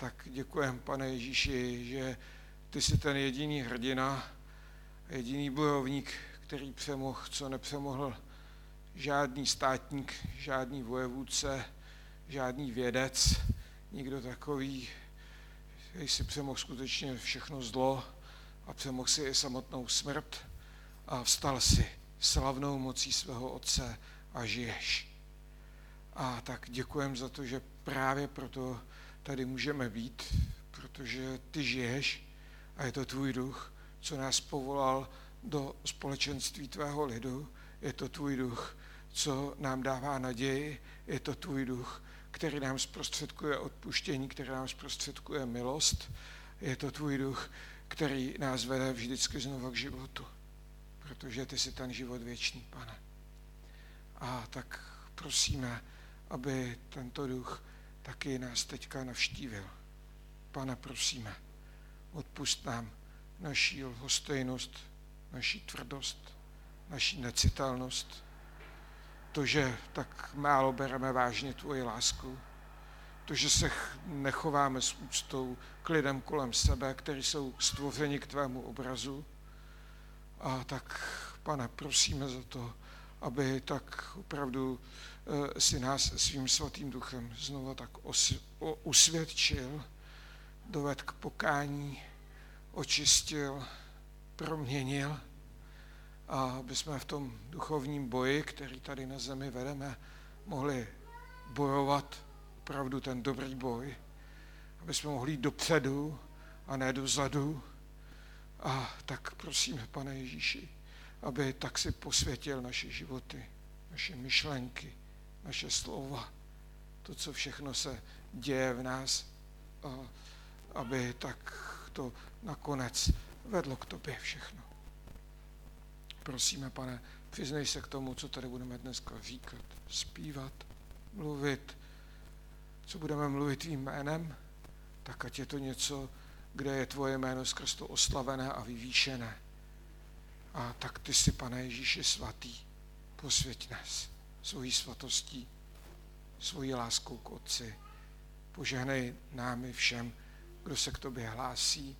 tak děkujem, pane Ježíši, že ty jsi ten jediný hrdina, jediný bojovník, který přemohl, co nepřemohl žádný státník, žádný vojevůdce, žádný vědec, nikdo takový, který si přemohl skutečně všechno zlo a přemohl si i samotnou smrt a vstal si slavnou mocí svého Otce a žiješ. A tak děkujem za to, že právě proto tady můžeme být, protože ty žiješ a je to tvůj duch, co nás povolal do společenství tvého lidu. Je to tvůj duch, co nám dává naději. Je to tvůj duch, který nám zprostředkuje odpuštění, který nám zprostředkuje milost. Je to tvůj duch, který nás vede vždycky znovu k životu. Protože ty jsi ten život věčný, pane. A tak prosíme, aby tento duch taky nás teďka navštívil. Pane, prosíme, odpust nám naší lhostejnost, naší tvrdost, naší necitelnost, to, že tak málo bereme vážně tvoji lásku, to, že se nechováme s úctou k lidem kolem sebe, kteří jsou stvořeni k tvému obrazu. A tak, pane, prosíme za to, aby tak opravdu si nás svým svatým duchem znovu tak usvědčil, doved k pokání, očistil, proměnil a aby jsme v tom duchovním boji, který tady na zemi vedeme, mohli bojovat opravdu ten dobrý boj, aby jsme mohli jít dopředu a ne dozadu. A tak prosíme, pane Ježíši, aby tak si posvětil naše životy, naše myšlenky, naše slova, to, co všechno se děje v nás, aby tak to nakonec vedlo k tobě všechno. Prosíme, pane, přiznej se k tomu, co tady budeme dneska říkat, zpívat, mluvit, co budeme mluvit tvým jménem, tak ať je to něco, kde je tvoje jméno skrz to oslavené a vyvýšené. A tak ty si, pane Ježíši svatý, posvěť nás svojí svatostí, svojí láskou k Otci. Požehnej námi všem, kdo se k tobě hlásí.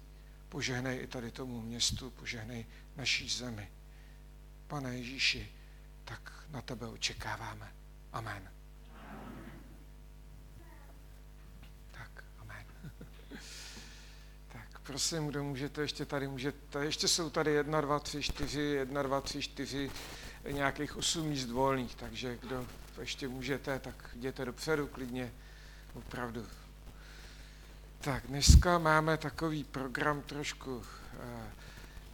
Požehnej i tady tomu městu, požehnej naší zemi. Pane Ježíši, tak na tebe očekáváme. Amen. Prosím, kdo můžete ještě tady, můžete, ještě jsou tady jedna, dva, tři, čtyři, jedna, dva, tři, čtyři, nějakých osm míst volných, takže kdo ještě můžete, tak jděte dopředu klidně, opravdu. Tak, dneska máme takový program trošku uh,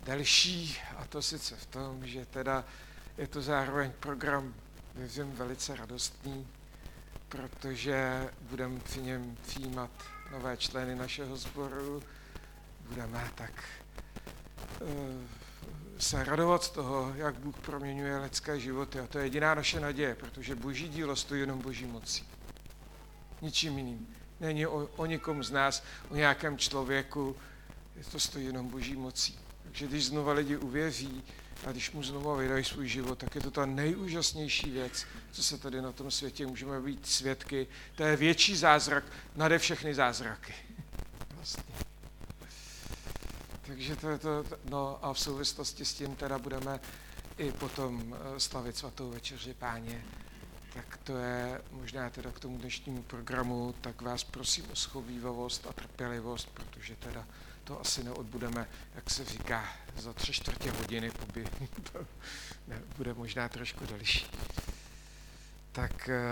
delší a to sice v tom, že teda je to zároveň program, věřím, velice radostný, protože budeme při něm přijímat nové členy našeho sboru, budeme tak uh, se radovat z toho, jak Bůh proměňuje lidské životy. A to je jediná naše naděje, protože boží dílo stojí jenom boží mocí. Ničím jiným. Není o, o nikom z nás, o nějakém člověku, je to stojí jenom boží mocí že když znova lidi uvěří a když mu znova vydají svůj život, tak je to ta nejúžasnější věc, co se tady na tom světě můžeme být svědky. To je větší zázrak nade všechny zázraky. Vlastně. Takže to je to, no a v souvislosti s tím teda budeme i potom eh, slavit svatou večeři páně. Tak to je možná teda k tomu dnešnímu programu, tak vás prosím o schovývavost a trpělivost, protože teda to asi neodbudeme, jak se říká, za tři čtvrtě hodiny, poby, ne, bude možná trošku delší. Tak eh,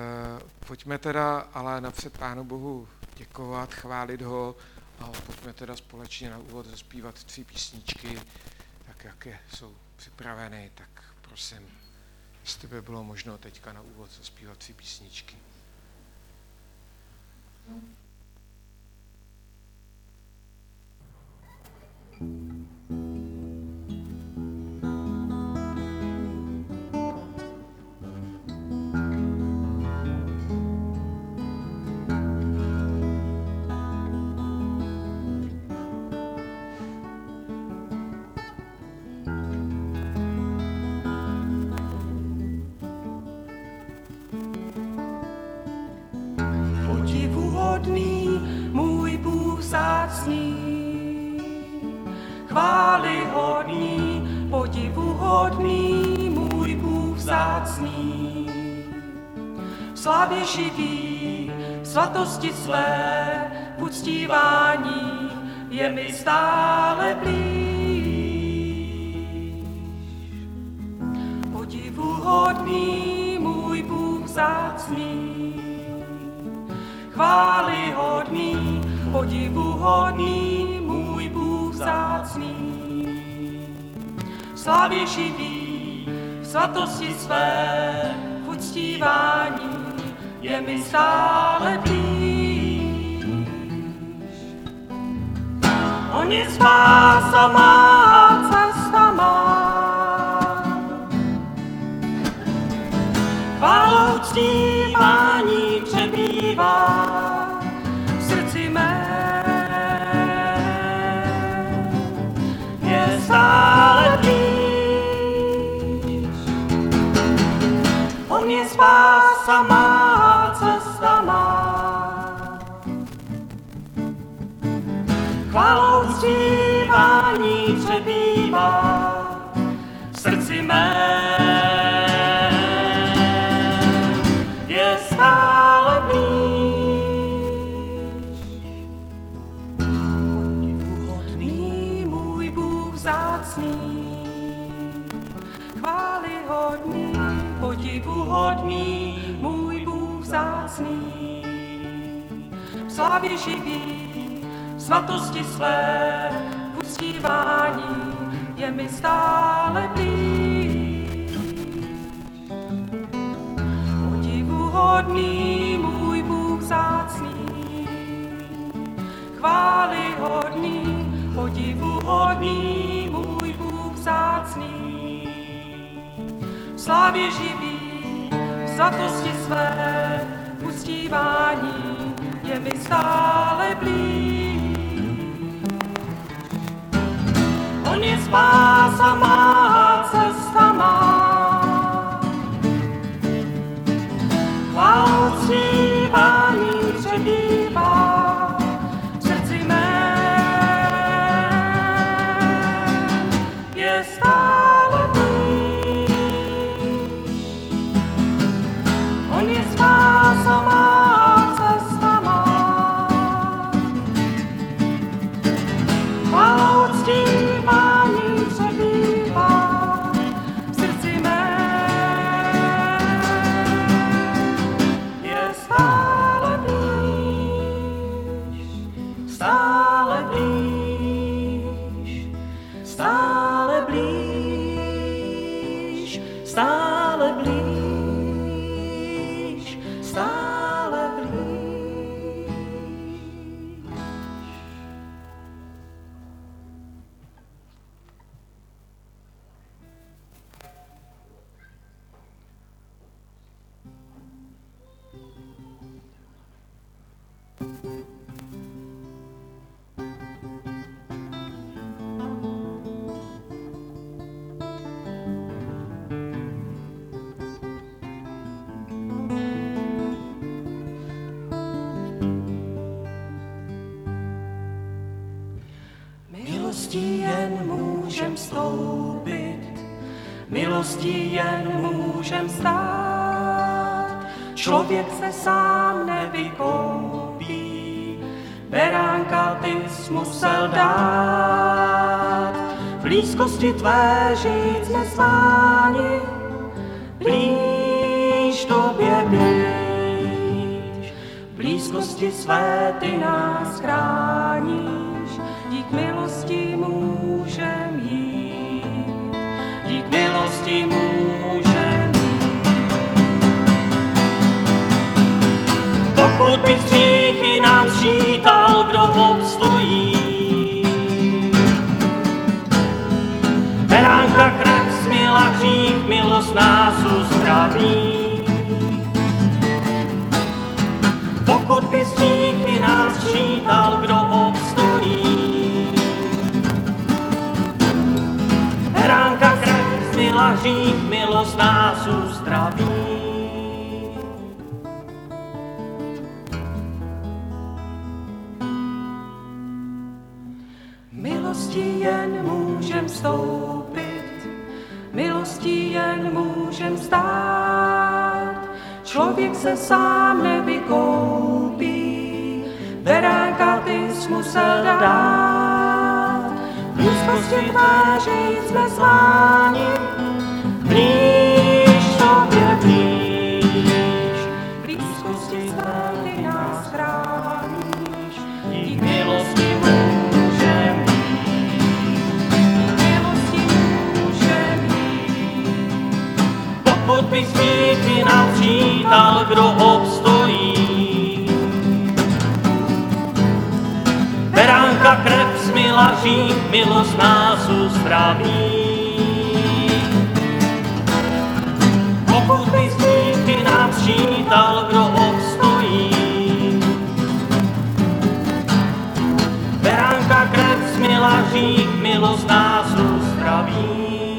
pojďme teda ale napřed Pánu Bohu děkovat, chválit ho a pojďme teda společně na úvod zaspívat tři písničky, tak jak je, jsou připraveny, tak prosím, jestli by bylo možno teďka na úvod zaspívat tři písničky. V slavě živý, svatosti své, uctívání je mi stále blíž. Podivuhodný, můj Bůh vzácný, chvály hodný, můj Bůh vzácný. V slavě živý, v svatosti své, uctívání je mi stále blíž. On je spása má, cesta má. Chválou uctívání přebývá v srdci mé. Je stále blíž. On je má, Chválou uctívání přebývá v srdci mé. Je stále blíž. Podivuhodný můj Bůh vzácný. V slavě živý, svatosti své, uctívání je mi stále blíž. Podivuhodný můj Bůh vzácný, chvály hodný, podivuhodný můj Bůh vzácný. V slávě živý, v svatosti své, uctívání je mi stále blíž. Člověk se sám nevykoupí, beránka ty jsi musel dát. V blízkosti tvé žít jsme sváni, blíž tobě blíž. V blízkosti své ty nás chráníš, hřích, milost nás uzdraví. Pokud by hříchy nás sčítal, kdo obstojí. Beránka krev směla hřích, milost nás uzdraví. Milostí jen můžem stoupit, milostí jen můžem stát. Člověk se sám nevykoupí, beránka bys musel dát. Blízkosti tváří jsme zváni, blíž by smíky nám přítal, kdo obstojí. Beránka krev smila hřích, milost nás uzdraví. Pokud by smíky nám přítal, kdo obstojí. Beránka krev smila hřích, milost nás uzdraví.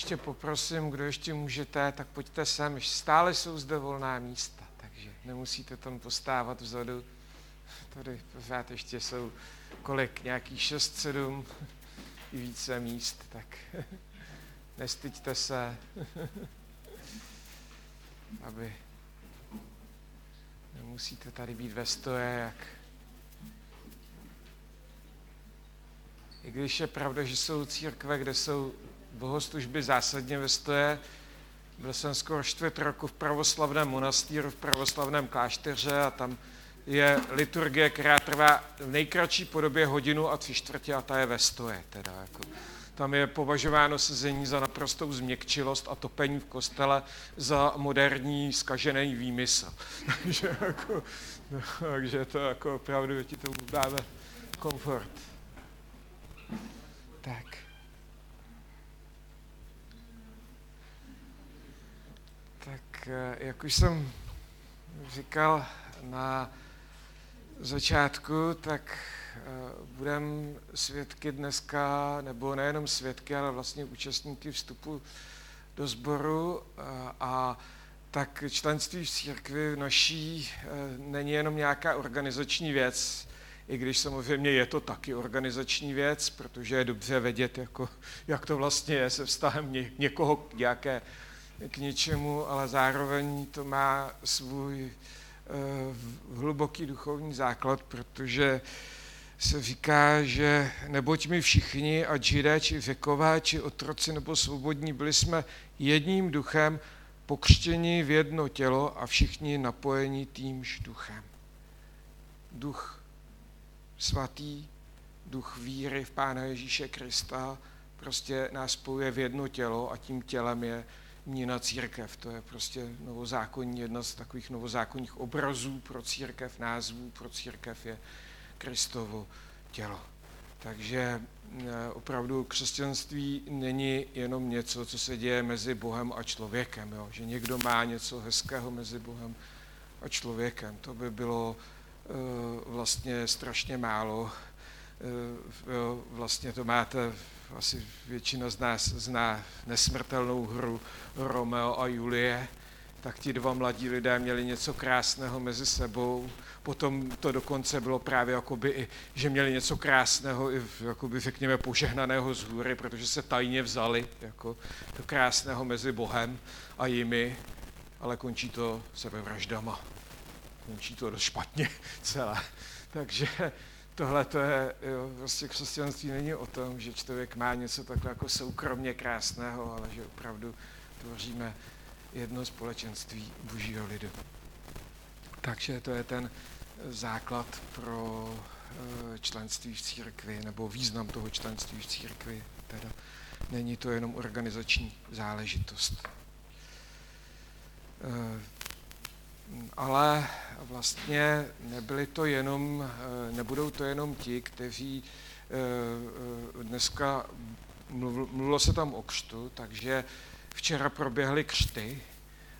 Ještě poprosím, kdo ještě můžete, tak pojďte sem, stále jsou zde volná místa, takže nemusíte tam postávat vzadu. Tady pořád ještě jsou kolik, nějakých 6, 7 i více míst, tak nestyďte se, aby nemusíte tady být ve stoje, jak I když je pravda, že jsou církve, kde jsou bohoslužby zásadně ve stoje, byl jsem skoro čtvrt roku v pravoslavném monastýru, v pravoslavném klášteře a tam je liturgie, která trvá v nejkratší podobě hodinu a tři čtvrtě a ta je ve stoje. Teda, jako. Tam je považováno sezení za naprostou změkčilost a topení v kostele za moderní skažený výmysl. takže, jako, no, takže to jako opravdu ti to dáme komfort. Tak. Eh, jak už jsem říkal na začátku, tak eh, budeme svědky dneska, nebo nejenom svědky, ale vlastně účastníky vstupu do sboru eh, a tak členství v církvi naší není jenom nějaká organizační věc, i když samozřejmě je to taky organizační věc, protože je dobře vědět, jako, jak to vlastně je se vztahem ně, někoho k, nějaké, k něčemu, ale zároveň to má svůj uh, hluboký duchovní základ, protože se říká, že neboť my všichni, ať židé, či řekové, či otroci nebo svobodní, byli jsme jedním duchem, pokřtěni v jedno tělo a všichni napojeni týmž duchem. Duch svatý duch víry v Pána Ježíše Krista prostě nás spojuje v jedno tělo a tím tělem je Nína církev. To je prostě novozákonní, jedna z takových novozákonních obrazů pro církev, názvů pro církev je Kristovo tělo. Takže e, opravdu křesťanství není jenom něco, co se děje mezi Bohem a člověkem. Jo? Že někdo má něco hezkého mezi Bohem a člověkem. To by bylo Eh, vlastně strašně málo. Eh, vlastně to máte, asi většina z nás zná nesmrtelnou hru Romeo a Julie, tak ti dva mladí lidé měli něco krásného mezi sebou. Potom to dokonce bylo právě jakoby že měli něco krásného, i jakoby řekněme požehnaného z hůry, protože se tajně vzali, jako to krásného mezi Bohem a jimi, ale končí to sebevraždama končí to dost špatně celé. Takže tohle to je, jo, prostě křesťanství není o tom, že člověk má něco takhle jako soukromně krásného, ale že opravdu tvoříme jedno společenství božího lidu. Takže to je ten základ pro eh, členství v církvi, nebo význam toho členství v církvi. Teda není to jenom organizační záležitost. Ale vlastně nebyli to jenom, nebudou to jenom ti, kteří dneska mluvilo se tam o křtu, takže včera proběhly křty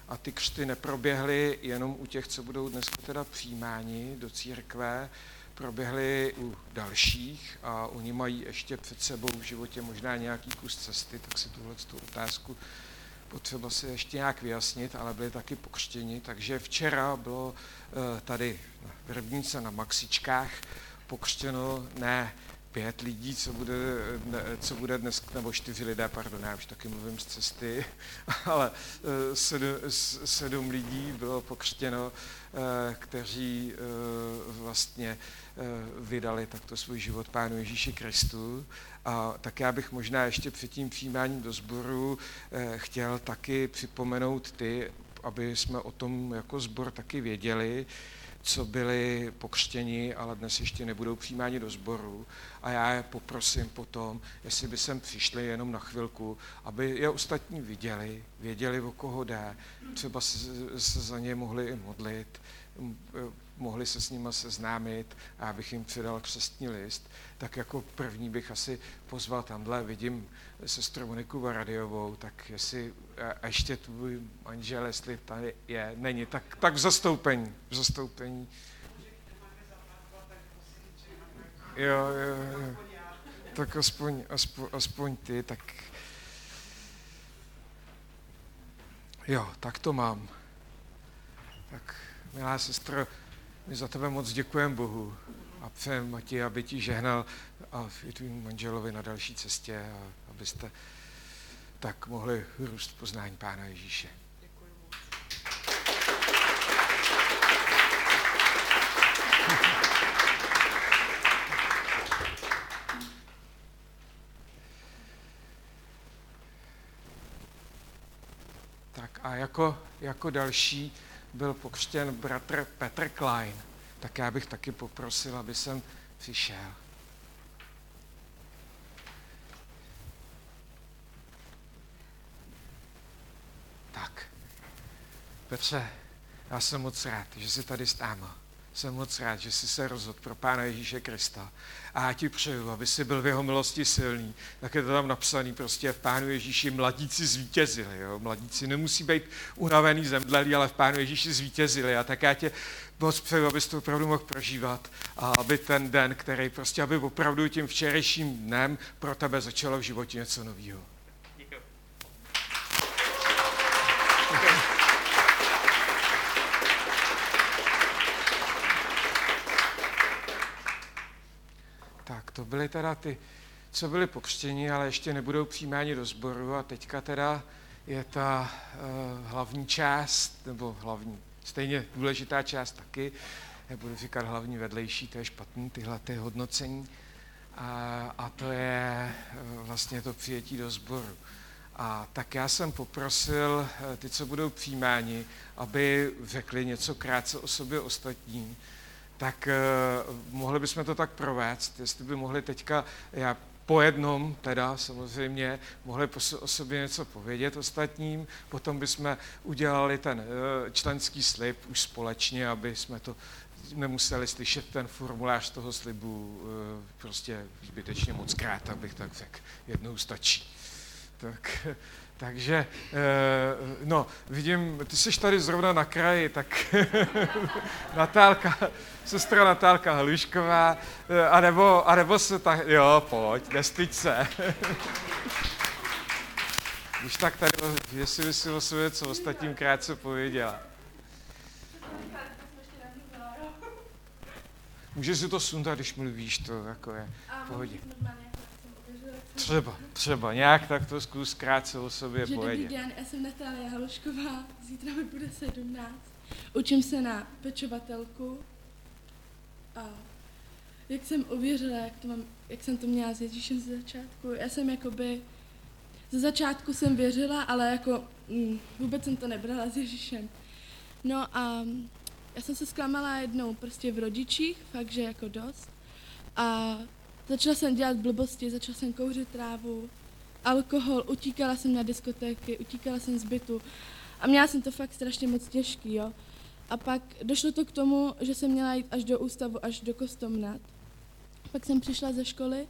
a ty křty neproběhly jenom u těch, co budou dneska teda přijímáni do církve, proběhly u dalších a oni mají ještě před sebou v životě možná nějaký kus cesty, tak si tuhle tu otázku potřeba si ještě nějak vyjasnit, ale byli taky pokřtěni. Takže včera bylo eh, tady v Rybnice na Maxičkách pokřtěno ne pět lidí, co bude, co bude dnes, nebo čtyři lidé, pardon, já už taky mluvím z cesty, ale eh, sedm, sedm lidí bylo pokřtěno, eh, kteří vlastně vydali takto svůj život Pánu Ježíši Kristu. A tak já bych možná ještě před tím přijímáním do sboru chtěl taky připomenout ty, aby jsme o tom jako sbor taky věděli, co byli pokřtěni, ale dnes ještě nebudou přijímáni do sboru. A já je poprosím potom, jestli by sem přišli jenom na chvilku, aby je ostatní viděli, věděli, o koho jde, třeba se, za ně mohli i modlit, mohli se s nima seznámit a já bych jim předal křestní list, tak jako první bych asi pozval tamhle, vidím sestru Moniku Varadiovou, tak jestli a ještě tvůj manžel, jestli tady je, není, tak, tak v zastoupení, v zastoupení. Jo, jo, jo. Tak aspoň, aspoň, aspoň ty, tak jo, tak to mám. Tak, milá sestro, my za tebe moc děkujeme Bohu a přejeme ti, aby ti žehnal a i tvým manželovi na další cestě, a abyste tak mohli růst poznání Pána Ježíše. Tak a jako, jako další byl pokřtěn bratr Petr Klein. Tak já bych taky poprosil, aby jsem přišel. Tak. Petře, já jsem moc rád, že jsi tady stáma. Jsem moc rád, že jsi se rozhodl pro Pána Ježíše Krista. A já ti přeju, aby jsi byl v jeho milosti silný. Tak je to tam napsaný prostě v Pánu Ježíši mladíci zvítězili. Jo? Mladíci nemusí být unavený zemdlelí, ale v Pánu Ježíši zvítězili. A tak já tě moc přeju, abys to opravdu mohl prožívat a aby ten den, který prostě, aby opravdu tím včerejším dnem pro tebe začalo v životě něco nového. Tak, to byly teda ty, co byli pokřtěni, ale ještě nebudou přijímáni do sboru. A teďka teda je ta uh, hlavní část, nebo hlavní, stejně důležitá část taky, nebudu říkat hlavní vedlejší, to je špatný, tyhle ty hodnocení, a, a to je uh, vlastně to přijetí do sboru. A tak já jsem poprosil uh, ty, co budou přijímáni, aby řekli něco krátce o sobě ostatním, tak uh, mohli bychom to tak provést, jestli by mohli teďka, já po jednom teda samozřejmě mohli o sobě něco povědět ostatním, potom bychom udělali ten uh, členský slib už společně, aby jsme to nemuseli slyšet ten formulář toho slibu uh, prostě zbytečně moc krát, abych tak řekl, jednou stačí. Tak, takže, no, vidím, ty jsi tady zrovna na kraji, tak Natálka, sestra Natálka Halušková, anebo, anebo se tak, jo, pojď, nestyď se. Už tak tady, jestli by si o sobě co ostatním krátce pověděla. Můžeš si to sundat, když mluvíš, to jako je v pohodě. Třeba, třeba, nějak tak to zkus krátce o sobě Že povědět. Dobrý den, já jsem Natália Halušková, zítra mi bude 17. Učím se na pečovatelku a jak jsem ověřila, jak, to mám, jak jsem to měla s Ježíšem ze začátku, já jsem jakoby, ze začátku jsem věřila, ale jako mm, vůbec jsem to nebrala s Ježíšem. No a já jsem se zklamala jednou prostě v rodičích, fakt, že jako dost. A Začala jsem dělat blbosti, začala jsem kouřit trávu, alkohol, utíkala jsem na diskotéky, utíkala jsem z bytu A měla jsem to fakt strašně moc těžký, jo. A pak došlo to k tomu, že jsem měla jít až do ústavu, až do Kostomnat. Pak jsem přišla ze školy,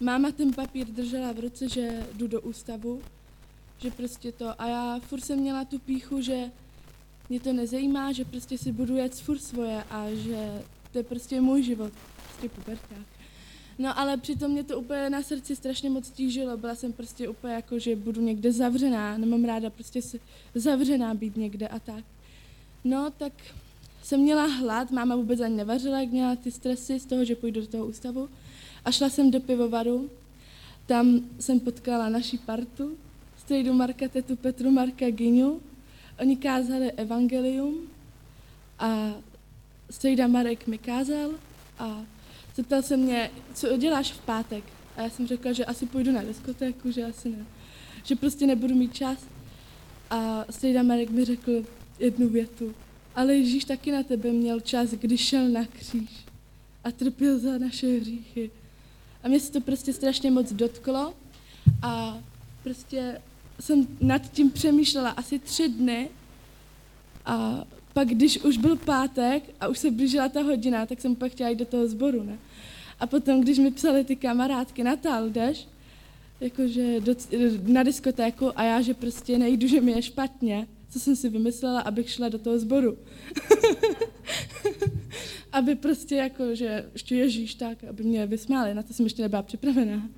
máma ten papír držela v ruce, že jdu do ústavu, že prostě to, a já furt jsem měla tu píchu, že mě to nezajímá, že prostě si budu jet furt svoje a že to je prostě můj život, prostě puberták. No ale přitom mě to úplně na srdci strašně moc tížilo, byla jsem prostě úplně jako, že budu někde zavřená, nemám ráda prostě se zavřená být někde a tak. No tak jsem měla hlad, máma vůbec ani nevařila, jak měla ty stresy z toho, že půjdu do toho ústavu. A šla jsem do pivovaru, tam jsem potkala naši partu, strejdu Marka Tetu Petru Marka Ginu. Oni kázali evangelium a strejda Marek mi kázal a zeptal se mě, co děláš v pátek. A já jsem řekla, že asi půjdu na diskotéku, že asi ne. Že prostě nebudu mít čas. A strejda Marek mi řekl jednu větu. Ale Ježíš taky na tebe měl čas, když šel na kříž a trpěl za naše hříchy. A mě se to prostě strašně moc dotklo a prostě jsem nad tím přemýšlela asi tři dny a pak, když už byl pátek a už se blížila ta hodina, tak jsem pak chtěla jít do toho sboru, ne? A potom, když mi psali ty kamarádky, Natal, jdeš? Jakože do, na diskotéku a já, že prostě nejdu, že mi je špatně, co jsem si vymyslela, abych šla do toho sboru. aby prostě jako, že ještě Ježíš tak, aby mě vysmáli, na to jsem ještě nebyla připravená.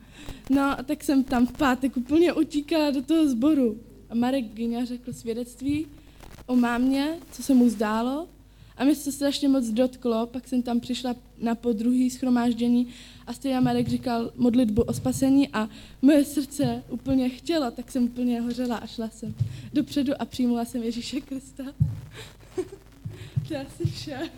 No tak jsem tam v pátek úplně utíkala do toho sboru. A Marek Gyňa řekl svědectví o mámě, co se mu zdálo. A mě se to strašně moc dotklo, pak jsem tam přišla na podruhý schromáždění a stejně Marek říkal modlitbu o spasení a moje srdce úplně chtělo, tak jsem úplně hořela a šla jsem dopředu a přijmula jsem Ježíše Krista. to je asi vše.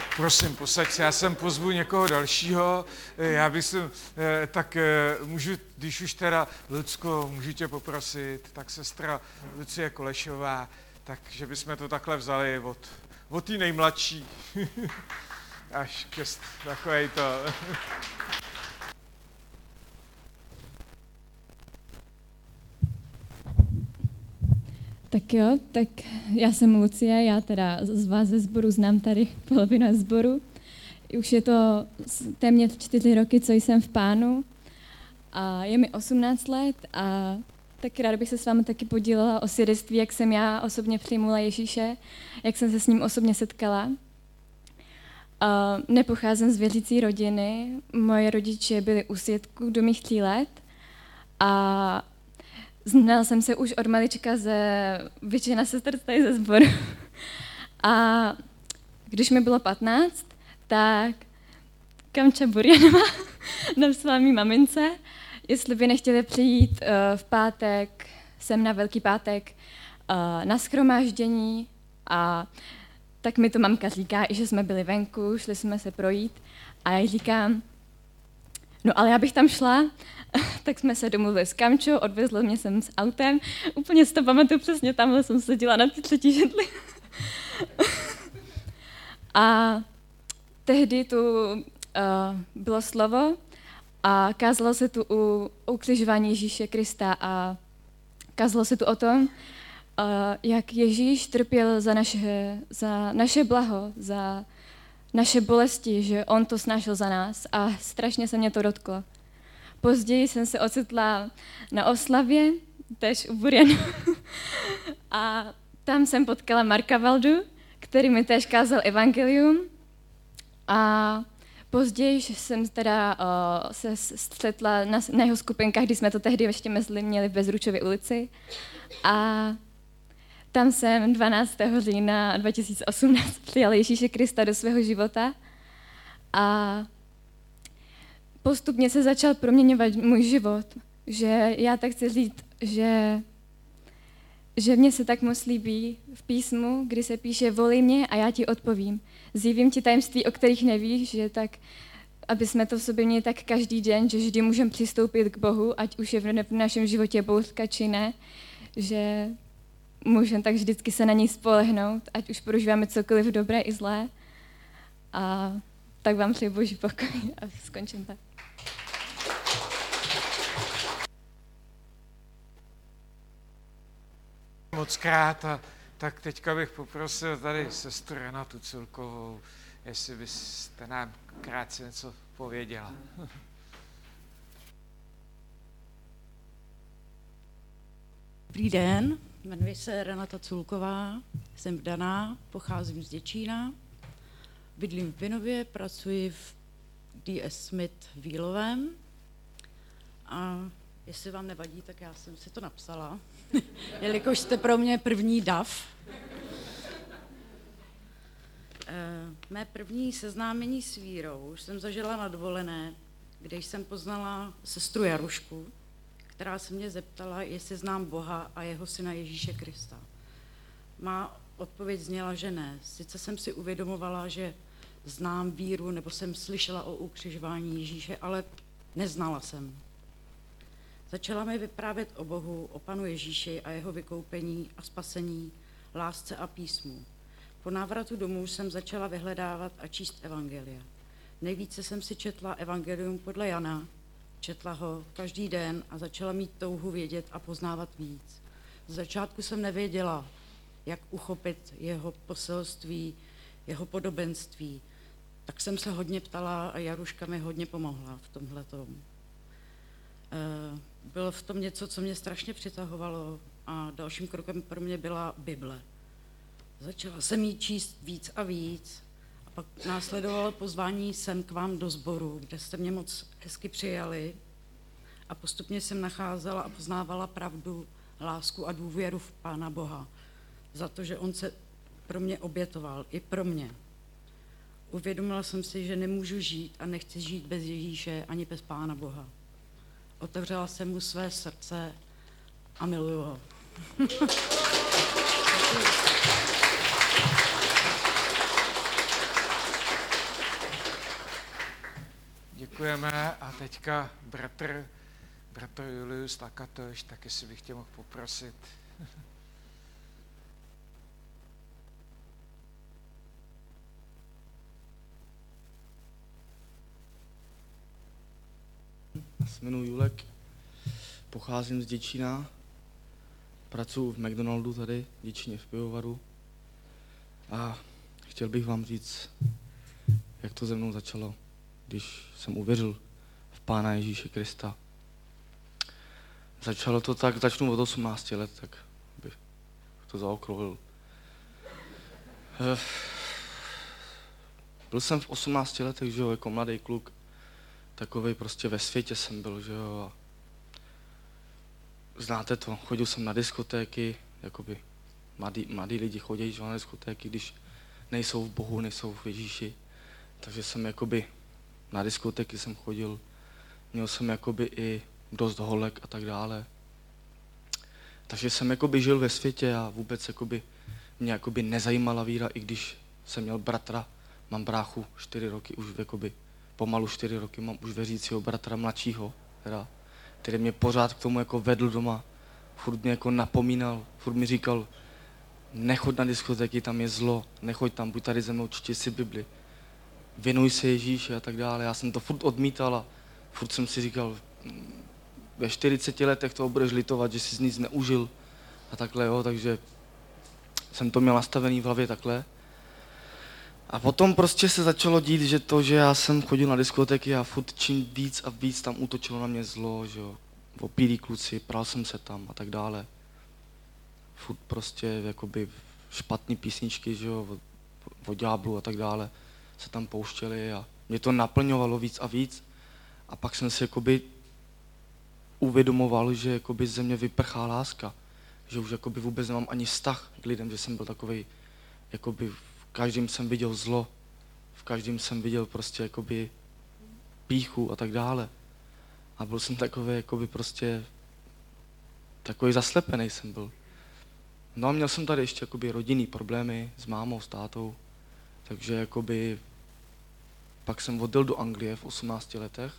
Prosím, posaď se, já jsem pozvu někoho dalšího, já bych si, eh, tak eh, můžu, když už teda, Lucko, můžu tě poprosit, tak sestra Lucie Kolešová, takže bychom to takhle vzali od, od té nejmladší až ke takovej to. Tak jo, tak já jsem Lucie, já teda z vás ze sboru znám tady polovinu sboru. Už je to téměř čtyři roky, co jsem v pánu a je mi 18 let a tak ráda bych se s vámi taky podílela o svědectví, jak jsem já osobně přijmula Ježíše, jak jsem se s ním osobně setkala. A nepocházím z věřící rodiny, moje rodiče byli u svědků do mých tří let a znala jsem se už od malička ze většina sestr tady ze sboru. A když mi bylo 15, tak Kamča Burjanova napsala mý mamince, jestli by nechtěli přijít uh, v pátek, sem na Velký pátek, uh, na schromáždění a tak mi to mamka říká, že jsme byli venku, šli jsme se projít a já říkám, no ale já bych tam šla, tak jsme se domluvili s Kamčou, odvezl mě sem s autem, úplně si to pamatuju přesně, tamhle jsem seděla na ty třetí židli. a tehdy tu uh, bylo slovo a kázalo se tu u ukřižování Ježíše Krista a kázalo se tu o tom, uh, jak Ježíš trpěl za naše, za naše blaho, za naše bolesti, že on to snášel za nás a strašně se mě to dotklo. Později jsem se ocitla na oslavě, tež u Burjanu. a tam jsem potkala Marka Valdu, který mi též kázal evangelium. A později jsem teda uh, se střetla na, na jeho skupinkách, kdy jsme to tehdy ještě mezi měli v Bezručově ulici. A tam jsem 12. října 2018 přijal Ježíše Krista do svého života a postupně se začal proměňovat můj život. Že já tak chci říct, že, že mě se tak moc líbí v písmu, kdy se píše volí mě a já ti odpovím. Zjevím ti tajemství, o kterých nevíš, že tak, aby jsme to v sobě měli tak každý den, že vždy můžeme přistoupit k Bohu, ať už je v našem životě bouřka či ne, že Můžeme tak vždycky se na něj spolehnout, ať už prožíváme cokoliv dobré i zlé. A tak vám přeji boží pokoj a skončím tak. Moc krát a tak teďka bych poprosil tady sestru Renatu Culkovou, jestli byste nám krátce něco pověděla. Dobrý den, jmenuji se Renata Culková, jsem vdaná, pocházím z Děčína, bydlím v Vinově, pracuji v DS Smith v Jílovém a jestli vám nevadí, tak já jsem si to napsala, jelikož jste pro mě první DAF. Eh, mé první seznámení s vírou už jsem zažila na dovolené, kde jsem poznala sestru Jarušku, která se mě zeptala, jestli znám Boha a jeho syna Ježíše Krista. Má odpověď zněla, že ne. Sice jsem si uvědomovala, že znám víru, nebo jsem slyšela o ukřižování Ježíše, ale neznala jsem. Začala mi vyprávět o Bohu, o Panu Ježíši a jeho vykoupení a spasení, lásce a písmu. Po návratu domů jsem začala vyhledávat a číst evangelia. Nejvíce jsem si četla evangelium podle Jana, četla ho každý den a začala mít touhu vědět a poznávat víc. Z začátku jsem nevěděla, jak uchopit jeho poselství, jeho podobenství, tak jsem se hodně ptala a Jaruška mi hodně pomohla v tomhle tom. Eh, bylo v tom něco, co mě strašně přitahovalo a dalším krokem pro mě byla Bible. Začala jsem jí číst víc a víc pak následovalo pozvání sem k vám do sboru, kde jste mě moc hezky přijali a postupně jsem nacházela a poznávala pravdu, lásku a důvěru v Pána Boha za to, že On se pro mě obětoval, i pro mě. Uvědomila jsem si, že nemůžu žít a nechci žít bez Ježíše ani bez Pána Boha. Otevřela jsem mu své srdce a miluju ho. Děkujeme. A teďka bratr, bratr Julius Takatoš, tak jestli bych tě mohl poprosit. Já se jmenuji Julek, pocházím z Děčína, pracuji v McDonaldu tady, v Děčíně v pivovaru. A chtěl bych vám říct, jak to ze mnou začalo, když jsem uvěřil v Pána Ježíše Krista. Začalo to tak, začnu od 18 let, tak bych to zaokrouhlil. Eh, byl jsem v 18 letech, že jo, jako mladý kluk, takový prostě ve světě jsem byl, že jo. A znáte to, chodil jsem na diskotéky, jakoby mladí, mladí lidi chodí že, na diskotéky, když nejsou v Bohu, nejsou v Ježíši. Takže jsem jakoby na diskotéky jsem chodil, měl jsem jakoby i dost holek a tak dále. Takže jsem jakoby žil ve světě a vůbec jakoby mě jakoby nezajímala víra, i když jsem měl bratra, mám bráchu čtyři roky už jakoby pomalu čtyři roky mám už věřícího bratra mladšího, teda, který mě pořád k tomu jako vedl doma, furt mě jako napomínal, furt mi říkal, nechoď na diskotéky, tam je zlo, nechoď tam, buď tady ze mnou, čti si Bibli, věnuj se Ježíši a tak dále. Já jsem to furt odmítal a furt jsem si říkal, ve 40 letech to budeš litovat, že jsi nic neužil a takhle, jo, takže jsem to měl nastavený v hlavě takhle. A potom prostě se začalo dít, že to, že já jsem chodil na diskotéky a furt čím víc a víc tam útočilo na mě zlo, že jo, opilí kluci, pral jsem se tam a tak dále. Furt prostě jakoby špatné písničky, že jo, o, o a tak dále se tam pouštěly a mě to naplňovalo víc a víc. A pak jsem si jakoby uvědomoval, že jakoby ze mě vyprchá láska, že už jakoby vůbec nemám ani vztah k lidem, že jsem byl takový jakoby každém jsem viděl zlo, v každém jsem viděl prostě jakoby píchu a tak dále. A byl jsem takový jakoby prostě takový zaslepený jsem byl. No a měl jsem tady ještě jakoby rodinný problémy s mámou, s tátou, takže jakoby pak jsem odjel do Anglie v 18 letech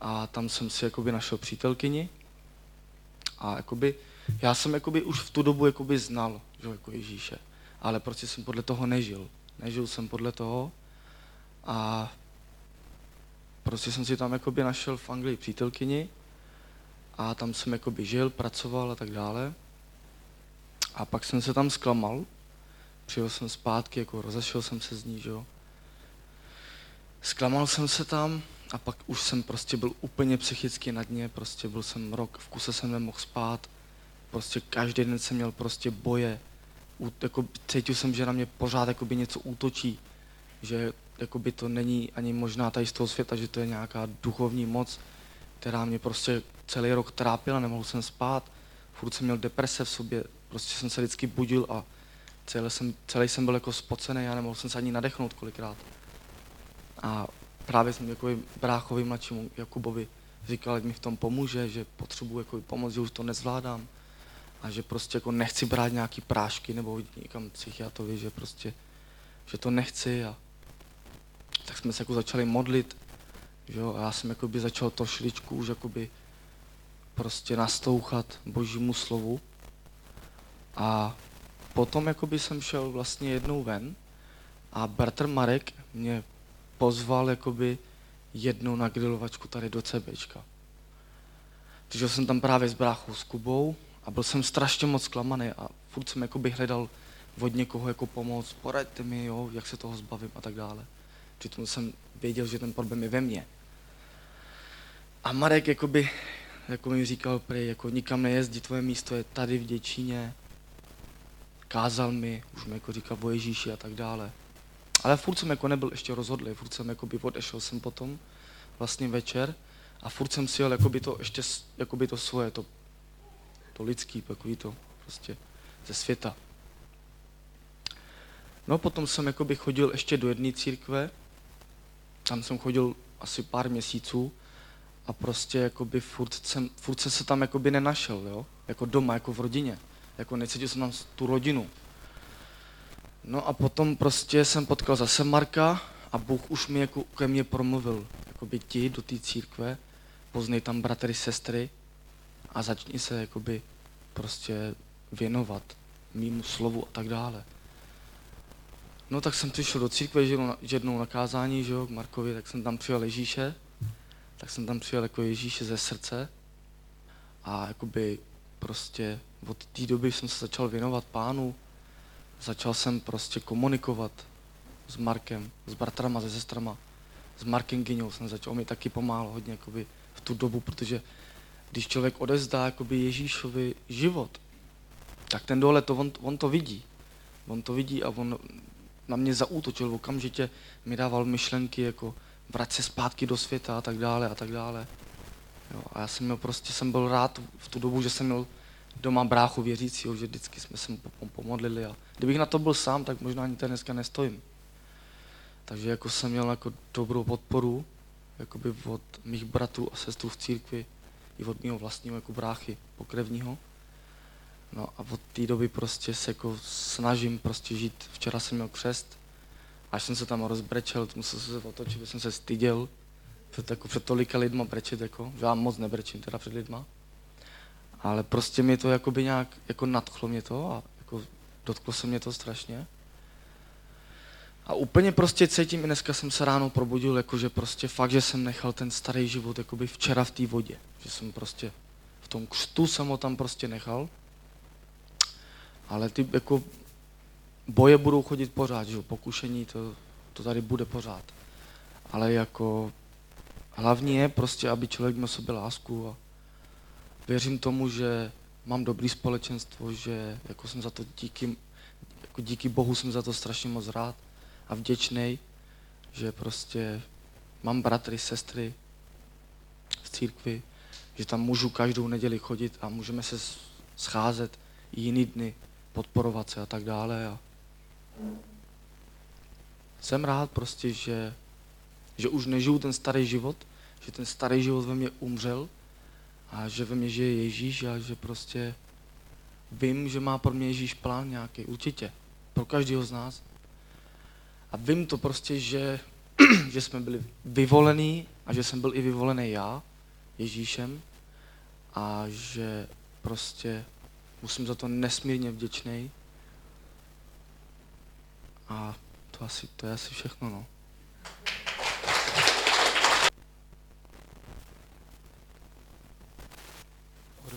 a tam jsem si jakoby našel přítelkyni a jakoby, já jsem jakoby už v tu dobu jakoby znal, že jako Ježíše ale prostě jsem podle toho nežil. Nežil jsem podle toho a prostě jsem si tam jakoby našel v Anglii přítelkyni a tam jsem jakoby žil, pracoval a tak dále. A pak jsem se tam zklamal, přijel jsem zpátky, jako rozešel jsem se z ní, že jo. Zklamal jsem se tam a pak už jsem prostě byl úplně psychicky na dně, prostě byl jsem rok, v kuse jsem nemohl spát, prostě každý den jsem měl prostě boje, U, jako, cítil jsem, že na mě pořád jakoby něco útočí, že jakoby to není ani možná tady z toho světa, že to je nějaká duchovní moc, která mě prostě celý rok trápila, nemohl jsem spát, furt jsem měl deprese v sobě, prostě jsem se vždycky budil a celý jsem, celý jsem byl jako spocený, já nemohl jsem se ani nadechnout kolikrát. A právě jsem jako bráchovi mladšímu Jakubovi říkal, ať mi v tom pomůže, že potřebuji jako pomoc, že už to nezvládám. A že prostě jako nechci brát nějaký prášky nebo někam psychiatrovi, že prostě, že to nechci. A tak jsme se jako začali modlit, že jo, a já jsem jako by začal to šličku už jakoby prostě nastouchat božímu slovu. A potom jakoby jsem šel vlastně jednou ven a bratr Marek mě pozval jakoby jednou na grilovačku tady do CBčka. Takže jsem tam právě s bráchou s Kubou a byl jsem strašně moc zklamaný a furt jsem jakoby hledal od někoho jako pomoc, poraďte mi, jo, jak se toho zbavím a tak dále. Přitom jsem věděl, že ten problém je ve mně. A Marek jakoby, jako mi říkal prý, jako nikam nejezdí, tvoje místo je tady v Děčíně. Kázal mi, už mi jako říkal o Ježíši a tak dále. Ale furt jsem jako nebyl ještě rozhodlý, furt jsem jako by odešel jsem potom, vlastně večer, a furt jsem si jel jako by to ještě, jako by to svoje, to, to lidský, takový to prostě ze světa. No potom jsem jako by chodil ještě do jedné církve, tam jsem chodil asi pár měsíců a prostě jako by furt jsem, furt jsem se tam jako by nenašel, jo? jako doma, jako v rodině, jako necítil jsem tam tu rodinu. No a potom prostě jsem potkal zase Marka a Bůh už mi jako ke mně promluvil, jako by ti do té církve, poznej tam bratry, sestry a začni se jakoby prostě věnovat mýmu slovu a tak dále. No tak jsem přišel do církve, že jednou na kázání, že jo, k Markovi, tak jsem tam přijel Ježíše, tak jsem tam přijel jako Ježíše ze srdce a jakoby prostě od té doby jsem se začal věnovat pánu, začal jsem prostě komunikovat s Markem, s bratrama, se sestrama, s Markem Gyňou jsem začal, on mi taky pomáhal hodně jakoby, v tu dobu, protože když člověk odezdá jakoby Ježíšovi život, tak ten dole to, on, on to vidí. On to vidí a on na mě zaútočil okamžitě, mi dával myšlenky jako vrať se zpátky do světa a tak dále a tak dále. Jo, a já jsem měl prostě, jsem byl rád v tu dobu, že jsem měl doma bráchu věřícího, že vždycky jsme se pomodlili a kdybych na to byl sám, tak možná ani tady dneska nestojím. Takže jako jsem měl jako dobrou podporu jakoby od mých bratrů a sestrů v církvi i od mého vlastního jako bráchy pokrevního. No a od té doby prostě se jako snažím prostě žít. Včera jsem měl křest, až jsem se tam rozbrečel, musel jsem se otočit, jsem se styděl před, jako před tolika lidma brečet, jako, že já moc nebrečím teda před lidma. Ale prostě mi to jakoby nějak jako nadchlo mě to a jako dotklo se mě to strašně. A úplně prostě cítím, i dneska jsem se ráno probudil, jakože prostě fakt, že jsem nechal ten starý život jakoby včera v té vodě. Že jsem prostě v tom křtu jsem ho tam prostě nechal ale ty jako boje budou chodit pořád, že pokušení to, to tady bude pořád. Ale jako hlavní je prostě, aby člověk měl sobě lásku a věřím tomu, že mám dobrý společenstvo, že jako jsem za to díky, jako díky Bohu jsem za to strašně moc rád a vděčný, že prostě mám bratry, sestry z církvy, že tam můžu každou neděli chodit a můžeme se scházet i jiný dny podporovat se a tak dále. A jsem rád prostě, že, že už nežiju ten starý život, že ten starý život ve mně umřel a že ve mně žije Ježíš a že prostě vím, že má pro mě Ježíš plán nějaký, určitě, pro každého z nás. A vím to prostě, že, že jsme byli vyvolení a že jsem byl i vyvolený já, Ježíšem, a že prostě Musím za to nesmírně vděčný. A to, asi, to je asi všechno. No.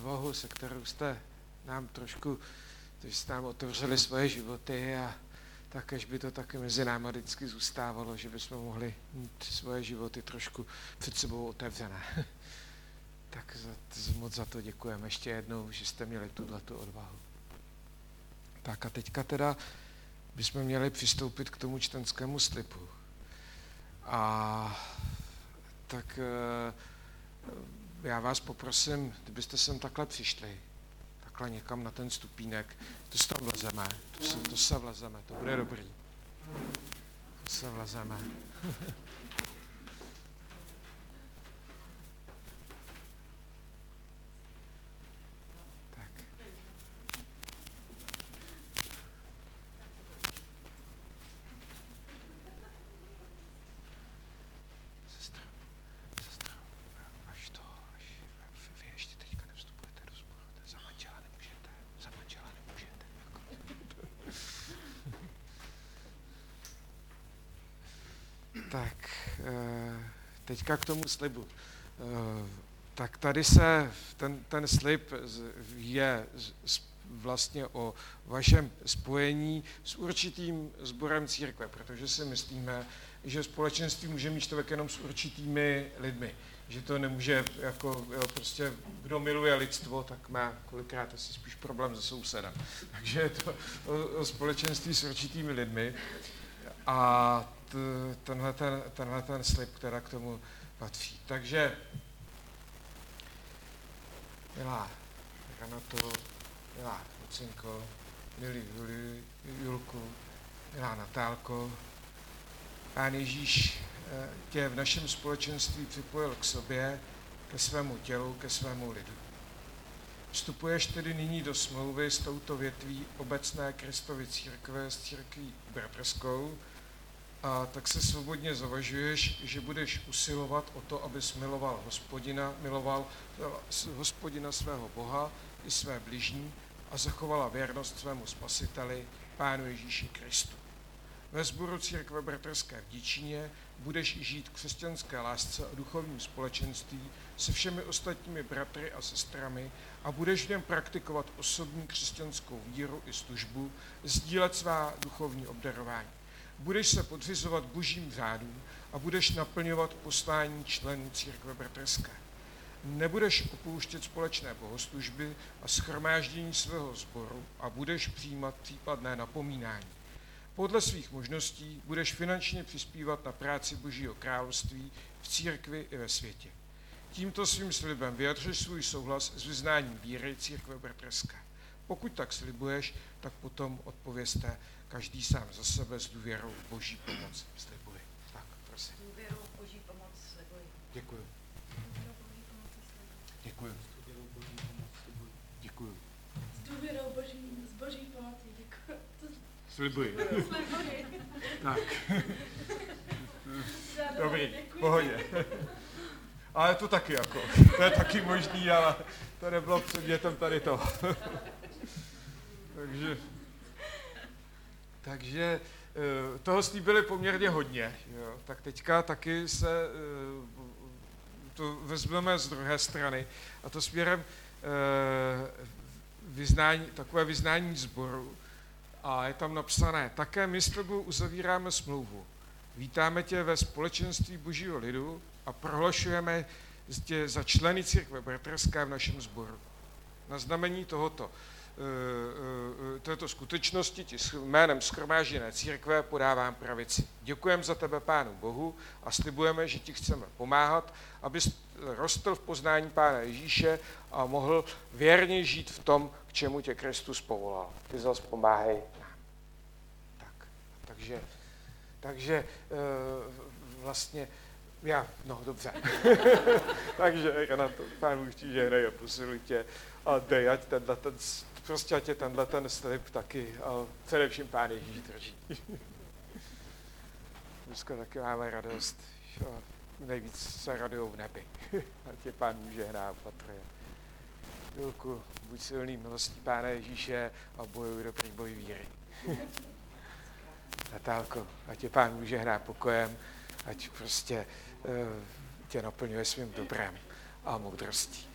Odvahu, se kterou jste nám trošku kteří jste nám otevřeli svoje životy a tak, až by to taky mezi námi vždycky zůstávalo, že bychom mohli mít svoje životy trošku před sebou otevřené. tak za, moc za to děkujeme ještě jednou, že jste měli tuhle tu odvahu. Tak a teďka teda bychom měli přistoupit k tomu čtenskému slipu. A tak eh, já vás poprosím, kdybyste sem takhle přišli, takhle někam na ten stupínek, to se tam vlezeme, to se, to se vlezeme, to bude dobrý. To se vlezeme. teďka k tomu slibu. Eh, tak tady se ten, ten slib je vlastně o vašem spojení s určitým sborem církve, protože si myslíme, že společenství může mít člověk jenom s určitými lidmi. Že to nemůže, jako jo, prostě, kdo miluje lidstvo, tak má kolikrát asi spíš problém se sousedem. Takže je to o, o společenství s určitými lidmi. A tenhle ten, tenhle ten slib, která k tomu patří. Takže, milá Renato, milá Lucinko, milý Juli, Julku, milá Natálko, Pán Ježíš eh, tě v našem společenství připojil k sobě, ke svému tělu, ke svému lidu. Vstupuješ tedy nyní do smlouvy s touto větví obecné Kristovy církve s církví bratrskou, a tak se svobodně zavažuješ, že budeš usilovat o to, abys miloval hospodina, miloval hospodina svého Boha i své bližní a zachovala věrnost svému spasiteli, Pánu Ježíši Kristu. Ve sboru církve bratrské v Díčině budeš žít křesťanské lásce a duchovním společenství se všemi ostatními bratry a sestrami a budeš v něm praktikovat osobní křesťanskou víru i službu, sdílet svá duchovní obdarování budeš se podřizovat božím řádům a budeš naplňovat poslání členů církve bratrské. Nebudeš opouštět společné bohoslužby a schromáždění svého sboru a budeš přijímat případné napomínání. Podle svých možností budeš finančně přispívat na práci Božího království v církvi i ve světě. Tímto svým slibem vyjadřuješ svůj souhlas s vyznáním víry církve bratrské. Pokud tak slibuješ, tak potom odpověste každý sám za sebe s důvěrou v boží pomoc slibuji. Tak, prosím. Důvěrou v boží pomoc slibuji. Děkuji. Děkuji. Děkuji. S důvěrou boží, s boží pomocí, děkuji. Slibuji. tak. Dobrý, pohodě. Ale to taky jako, to je taky možný, ale to nebylo předmětem tady to. Takže takže eh, toho slíbili poměrně hodně. Jo. Tak teďka taky se eh, to vezmeme z druhé strany a to směrem eh, vyznání, takové vyznání zboru. A je tam napsané, také my s tebou uzavíráme smlouvu. Vítáme tě ve společenství božího lidu a prohlašujeme tě za členy církve bratrské v našem sboru. Na znamení tohoto této skutečnosti ti jménem schromážené církve podávám pravici. Děkujeme za tebe, Pánu Bohu, a slibujeme, že ti chceme pomáhat, abys rostl v poznání Pána Ježíše a mohl věrně žít v tom, k čemu tě Kristus povolal. Ty zase pomáhej nám. Tak, takže, takže eh, vlastně já, no dobře. takže Renato, pán Bůh ti žehnej a posiluj tě a dej, ať tenhle ten prostě ať je tenhle ten slib taky, a především Pán Ježíš drží. Dneska taky máme radost, že nejvíc se radují v nebi. Ať tě Pán může hrát patruje. Julku, buď silný milostí Pána Ježíše a bojuj dobrý boj víry. Natálko, ať tě Pán může hrát pokojem, ať prostě uh, tě naplňuje svým dobrem a moudrostí.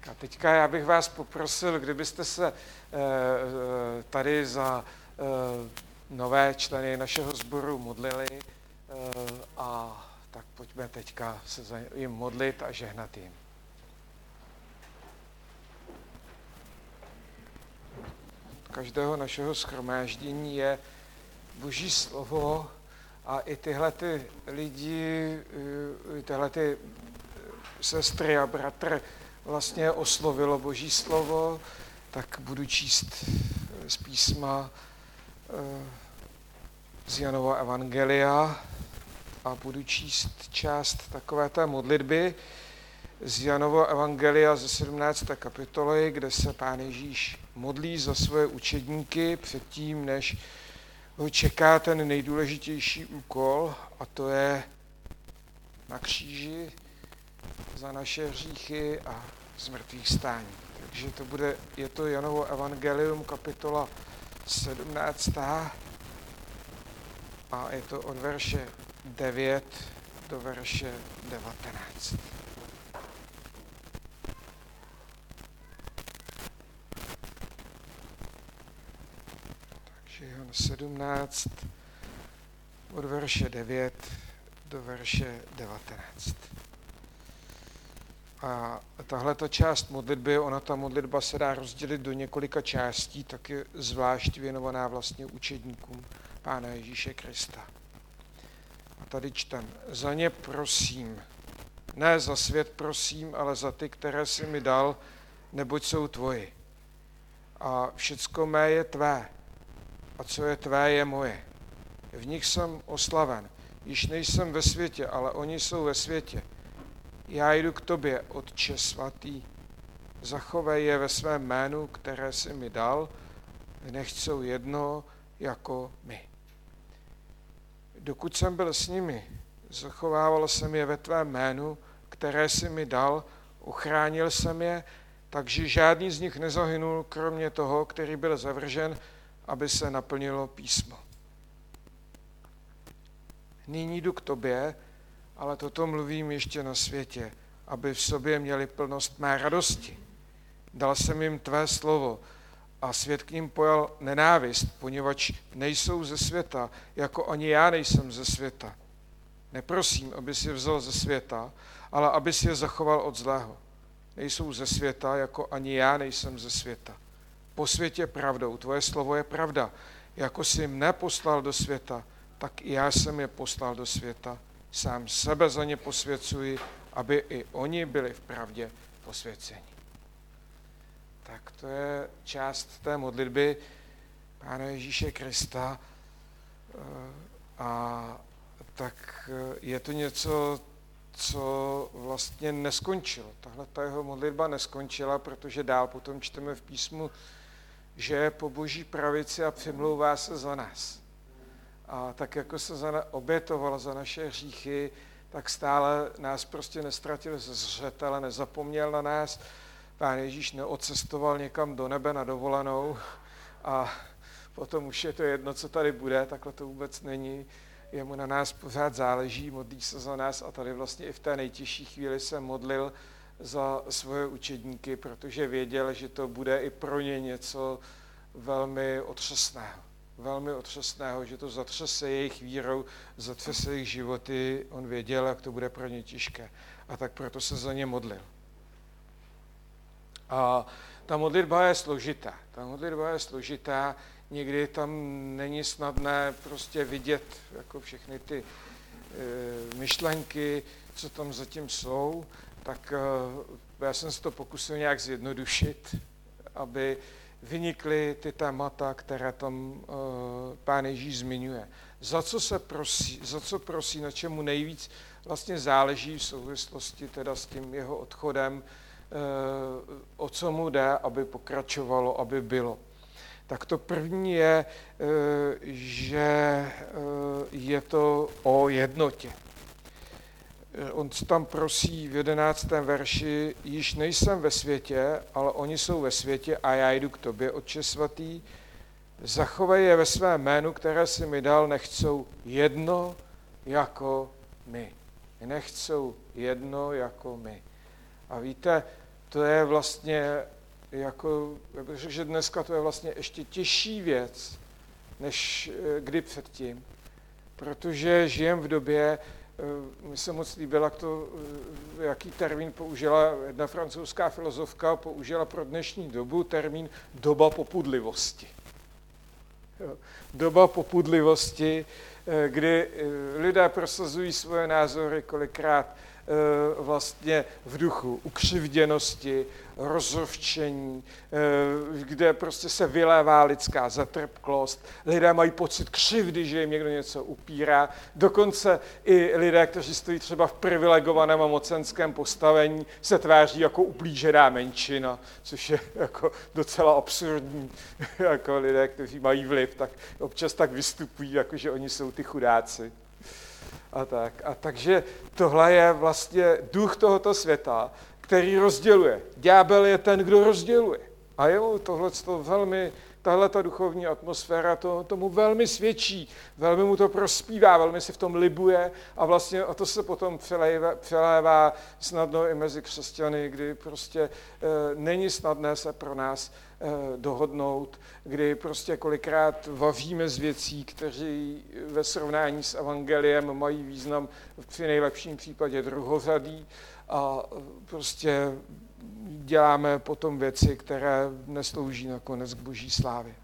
Tak a teďka já bych vás poprosil, kdybyste se eh, eh, tady za eh, nové členy našeho sboru modlili a tak pojďme teďka se za jim modlit a žehnat jim. Každého našeho schromáždění je Boží slovo a i tyhle ty lidi, tyhle ty sestry a bratr vlastně oslovilo Boží slovo, tak budu číst z písma eh, z Janova Evangelia a budu číst část takové té modlitby z Janova Evangelia ze 17. kapitoly, kde se Pán Ježíš modlí za svoje učedníky předtím, než ho čeká ten nejdůležitější úkol a to je na kříži za naše hříchy a zmrtvých stání. Takže to bude, je to Janovo Evangelium, kapitola 17. A je to od verše 9 do verše 19. Takže Jan 17 od verše 9 do verše 19. A tahle ta část modlitby, ona ta modlitba se dá rozdělit do několika částí, tak je zvlášť věnovaná vlastně učedníkům Pána Ježíše Krista. A tady čtem, za ně prosím, ne za svět prosím, ale za ty, které jsi mi dal, neboť jsou tvoji. A všecko mé je tvé, a co je tvé, je moje. V nich jsem oslaven. Již nejsem ve světě, ale oni jsou ve světě já jdu k tobě, Otče svatý, zachovej je ve svém jménu, které jsi mi dal, nech jsou jedno jako my. Dokud jsem byl s nimi, zachovával jsem je ve tvém jménu, které jsi mi dal, ochránil jsem je, takže žádný z nich nezahynul, kromě toho, který byl zavržen, aby se naplnilo písmo. Nyní jdu k tobě, ale toto mluvím ještě na světě, aby v sobě měli plnost mé radosti. Dal jsem jim tvé slovo a svět k ním pojal nenávist, poněvadž nejsou ze světa, jako ani já nejsem ze světa. Neprosím, aby si vzal ze světa, ale aby si je zachoval od zlého. Nejsou ze světa, jako ani já nejsem ze světa. Po světě pravdou, tvoje slovo je pravda. Jako jsi mne poslal do světa, tak i já jsem je poslal do světa sám sebe za ně posvěcuji, aby i oni byli v pravdě posvěceni. Tak to je část té modlitby Pána Ježíše Krista. Eh, a tak eh, je to něco, co vlastně neskončilo. Tahle ta jeho modlitba neskončila, protože dál potom čteme v písmu, že je po boží pravici a přimlouvá se za nás. A tak jako se za, obětoval za naše hříchy, tak stále nás prostě nestratil ze zřetele, nezapomněl na nás. Pán Ježíš neodcestoval někam do nebe na dovolenou a potom už je to jedno, co tady bude, takhle to vůbec není. Jemu na nás pořád záleží, modlí se za nás a tady vlastně i v té nejtěžší chvíli se modlil za svoje učedníky, protože věděl, že to bude i pro ně něco velmi otřesného velmi otřesného, že to zatřese jejich vírou, zatřese jejich životy, on věděl, jak to bude pro ně těžké. A tak proto se za ně modlil. A ta modlitba je složitá. Ta modlitba je složitá, někdy tam není snadné prostě vidět jako všechny ty e, myšlenky, co tam zatím jsou, tak e, já jsem se to pokusil nějak zjednodušit, aby vynikly ty témata, které tam uh, pán Ježíš zmiňuje. Za co se prosí, za co prosí, na čemu nejvíc vlastně záleží v souvislosti teda s tím jeho odchodem, uh, o co mu jde, aby pokračovalo, aby bylo. Tak to první je, uh, že je to o jednotě. Eh, on tam prosí v jedenáctém verši, již nejsem ve světě, ale oni jsou ve světě a já jdu k tobě, Otče svatý, zachovej je ve svém jménu, které si mi dal, nechcou jedno jako my. Nechcou jedno jako my. A víte, to je vlastně jako, že dneska to je vlastně ještě těžší věc, než eh, kdy předtím. Protože žijem v době, mi se moc líbilo, jak to, jaký termín použila jedna francouzská filozofka, použila pro dnešní dobu termín doba popudlivosti. Doba popudlivosti, kdy lidé prosazují svoje názory kolikrát Eh, vlastně v duchu ukřivděnosti, rozrovčení, eh, kde prostě se vylévá lidská zatrpklost. Lidé mají pocit křivdy, že jim někdo něco upírá. Dokonce i lidé, kteří stojí třeba v privilegovaném a mocenském postavení, se tváří jako uplížená menšina, což je jako docela absurdní. jako lidé, kteří mají vliv, tak občas tak vystupují, jako že oni jsou ty chudáci a tak. A takže tohle je vlastně duch tohoto světa, který rozděluje. Ďábel je ten, kdo rozděluje. A jo, tohle to velmi, tahle ta duchovní atmosféra to, tomu velmi svědčí, velmi mu to prospívá, velmi si v tom libuje a vlastně a to se potom přelévá, přelévá snadno i mezi křesťany, kdy prostě e, není snadné se pro nás Eh, dohodnout, kdy prostě kolikrát vavíme z věcí, kteří ve srovnání s evangeliem mají význam při nejlepším případě druhořadý a prostě děláme potom věci, které neslouží nakonec k boží slávě.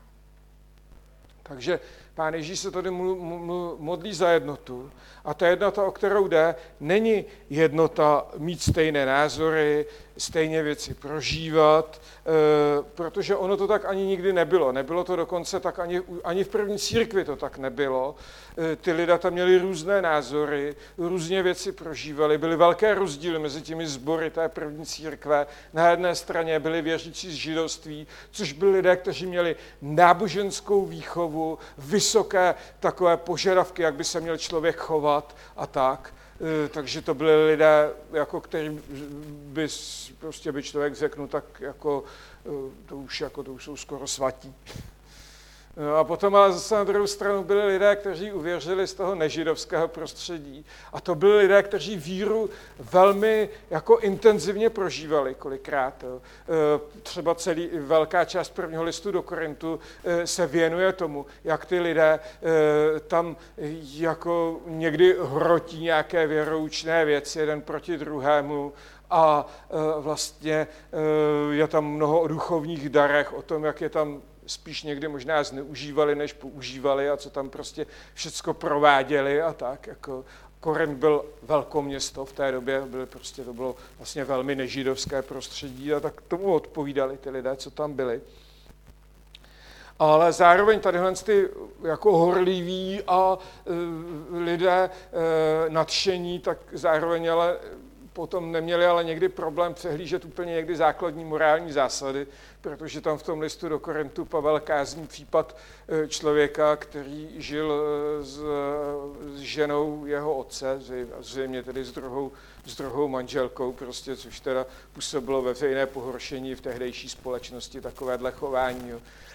Takže Pán Ježíš se tady modlí za jednotu a ta jednota, o kterou jde, není jednota mít stejné názory, stejně věci prožívat, eh, protože ono to tak ani nikdy nebylo. Nebylo to dokonce tak ani, ani v první církvi to tak nebylo. Eh, ty lidé tam měli různé názory, různě věci prožívali, byly velké rozdíly mezi těmi sbory té první církve. Na jedné straně byli věřící z židovství, což byli lidé, kteří měli náboženskou výchovu, vysoké takové požadavky, jak by se měl člověk chovat a tak. E, takže to byly lidé, jako který by, prostě by člověk řekl, tak jako, e, to už, jako, to už jsou skoro svatí. No a potom ale zase na druhou stranu byli lidé, kteří uvěřili z toho nežidovského prostředí. A to byli lidé, kteří víru velmi jako intenzivně prožívali kolikrát. Jo. E, třeba celý, velká část prvního listu do Korintu e, se věnuje tomu, jak ty lidé e, tam jako někdy hrotí nějaké věroučné věci jeden proti druhému, a vlastně je tam mnoho o duchovních darech, o tom, jak je tam spíš někdy možná zneužívali, než používali a co tam prostě všecko prováděli a tak. Jako Koren byl velkoměsto v té době, byly prostě, to bylo vlastně velmi nežidovské prostředí a tak tomu odpovídali ty lidé, co tam byli. Ale zároveň tadyhle ty jako horliví a e, lidé e, nadšení, tak zároveň ale potom neměli ale někdy problém přehlížet úplně někdy základní morální zásady, protože tam v tom listu do Korintu Pavel kázní případ eh, člověka, který žil eh, s, ženou jeho otce, zřejmě tedy s druhou, s druhou manželkou, prostě, což teda působilo veřejné pohoršení v tehdejší společnosti, takovéhle chování.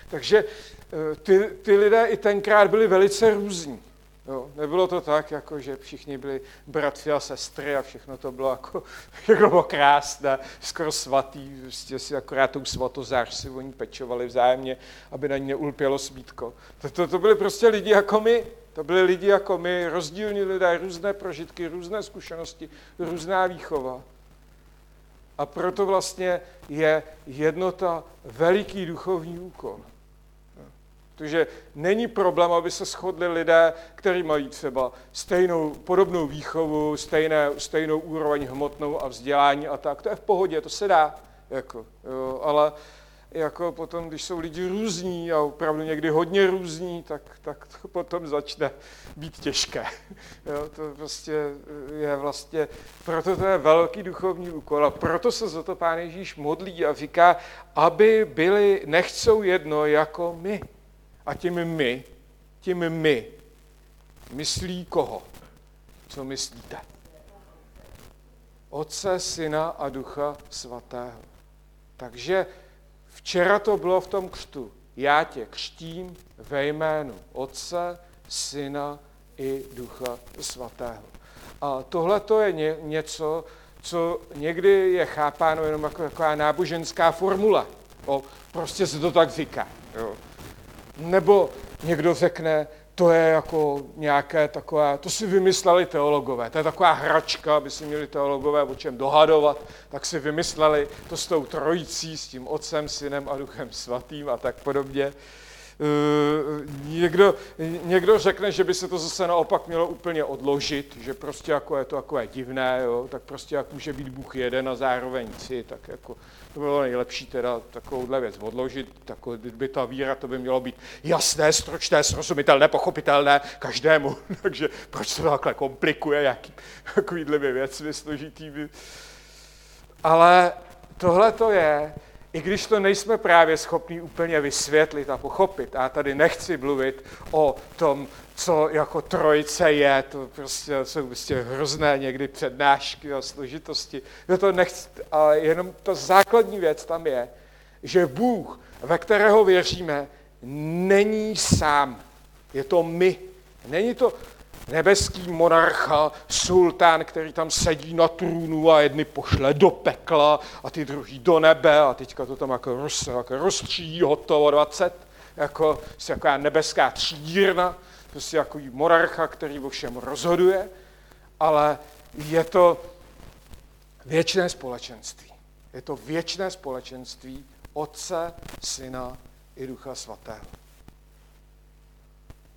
Takže eh, ty, ty lidé i tenkrát byli velice různí. Jo, nebylo to tak, jako že všichni byli bratři a sestry a všechno to bylo jako, jako bylo krásné, skoro svatý, prostě si akorát tou svatozář si oni pečovali vzájemně, aby na ní neulpělo smítko. To, to, to byli prostě lidi jako my, to byli lidi jako my, rozdílní lidé, různé prožitky, různé zkušenosti, různá výchova. A proto vlastně je jednota veliký duchovní úkol. Protože není problém, aby se shodli lidé, kteří mají třeba stejnou, podobnou výchovu, stejné, stejnou úroveň hmotnou a vzdělání a tak. To je v pohodě, to se dá. Jako, jo, ale jako potom, když jsou lidi různí a opravdu někdy hodně různí, tak, tak to potom začne být těžké. Jo, to prostě je vlastně, proto to je velký duchovní úkol a proto se za to Pán Ježíš modlí a říká, aby byli, nechcou jedno jako my. A tím my, tím my, myslí koho? Co myslíte? Otce, Syna a Ducha Svatého. Takže včera to bylo v tom křtu. Já tě křtím ve jménu Otce, Syna i Ducha Svatého. A tohle to je ně, něco, co někdy je chápáno jenom jako taková náboženská formula. O, prostě se to tak říká. Jo. Nebo někdo řekne, to je jako nějaké takové, to si vymysleli teologové, to je taková hračka, aby si měli teologové o čem dohadovat, tak si vymysleli to s tou trojicí, s tím otcem, synem a duchem svatým a tak podobně. Eh, někdo, někdo řekne, že by se to zase naopak mělo úplně odložit, že prostě jako je to takové divné, jo, tak prostě jak může být Bůh jeden a zároveň tři, tak jako to bylo nejlepší teda takovouhle věc odložit, tako, by ta víra, to by mělo být jasné, stročné, srozumitelné, pochopitelné každému, takže proč to takhle komplikuje, jaký, takovýhle věcmi složitými. Ale tohle to je, i když to nejsme právě schopni úplně vysvětlit a pochopit, a tady nechci mluvit o tom, co jako trojice je, to prostě jsou prostě hrozné někdy přednášky a složitosti. No to nechci, ale jenom ta základní věc tam je, že Bůh, ve kterého věříme, není sám. Je to my. Není to, nebeský monarcha, sultán, který tam sedí na trůnu a jedny pošle do pekla a ty druhý do nebe a teďka to tam jako, roz, jako rozstřídí hotovo 20, jako taková nebeská třídírna, prostě jako monarcha, který o všem rozhoduje, ale je to věčné společenství. Je to věčné společenství Otce, Syna i Ducha Svatého.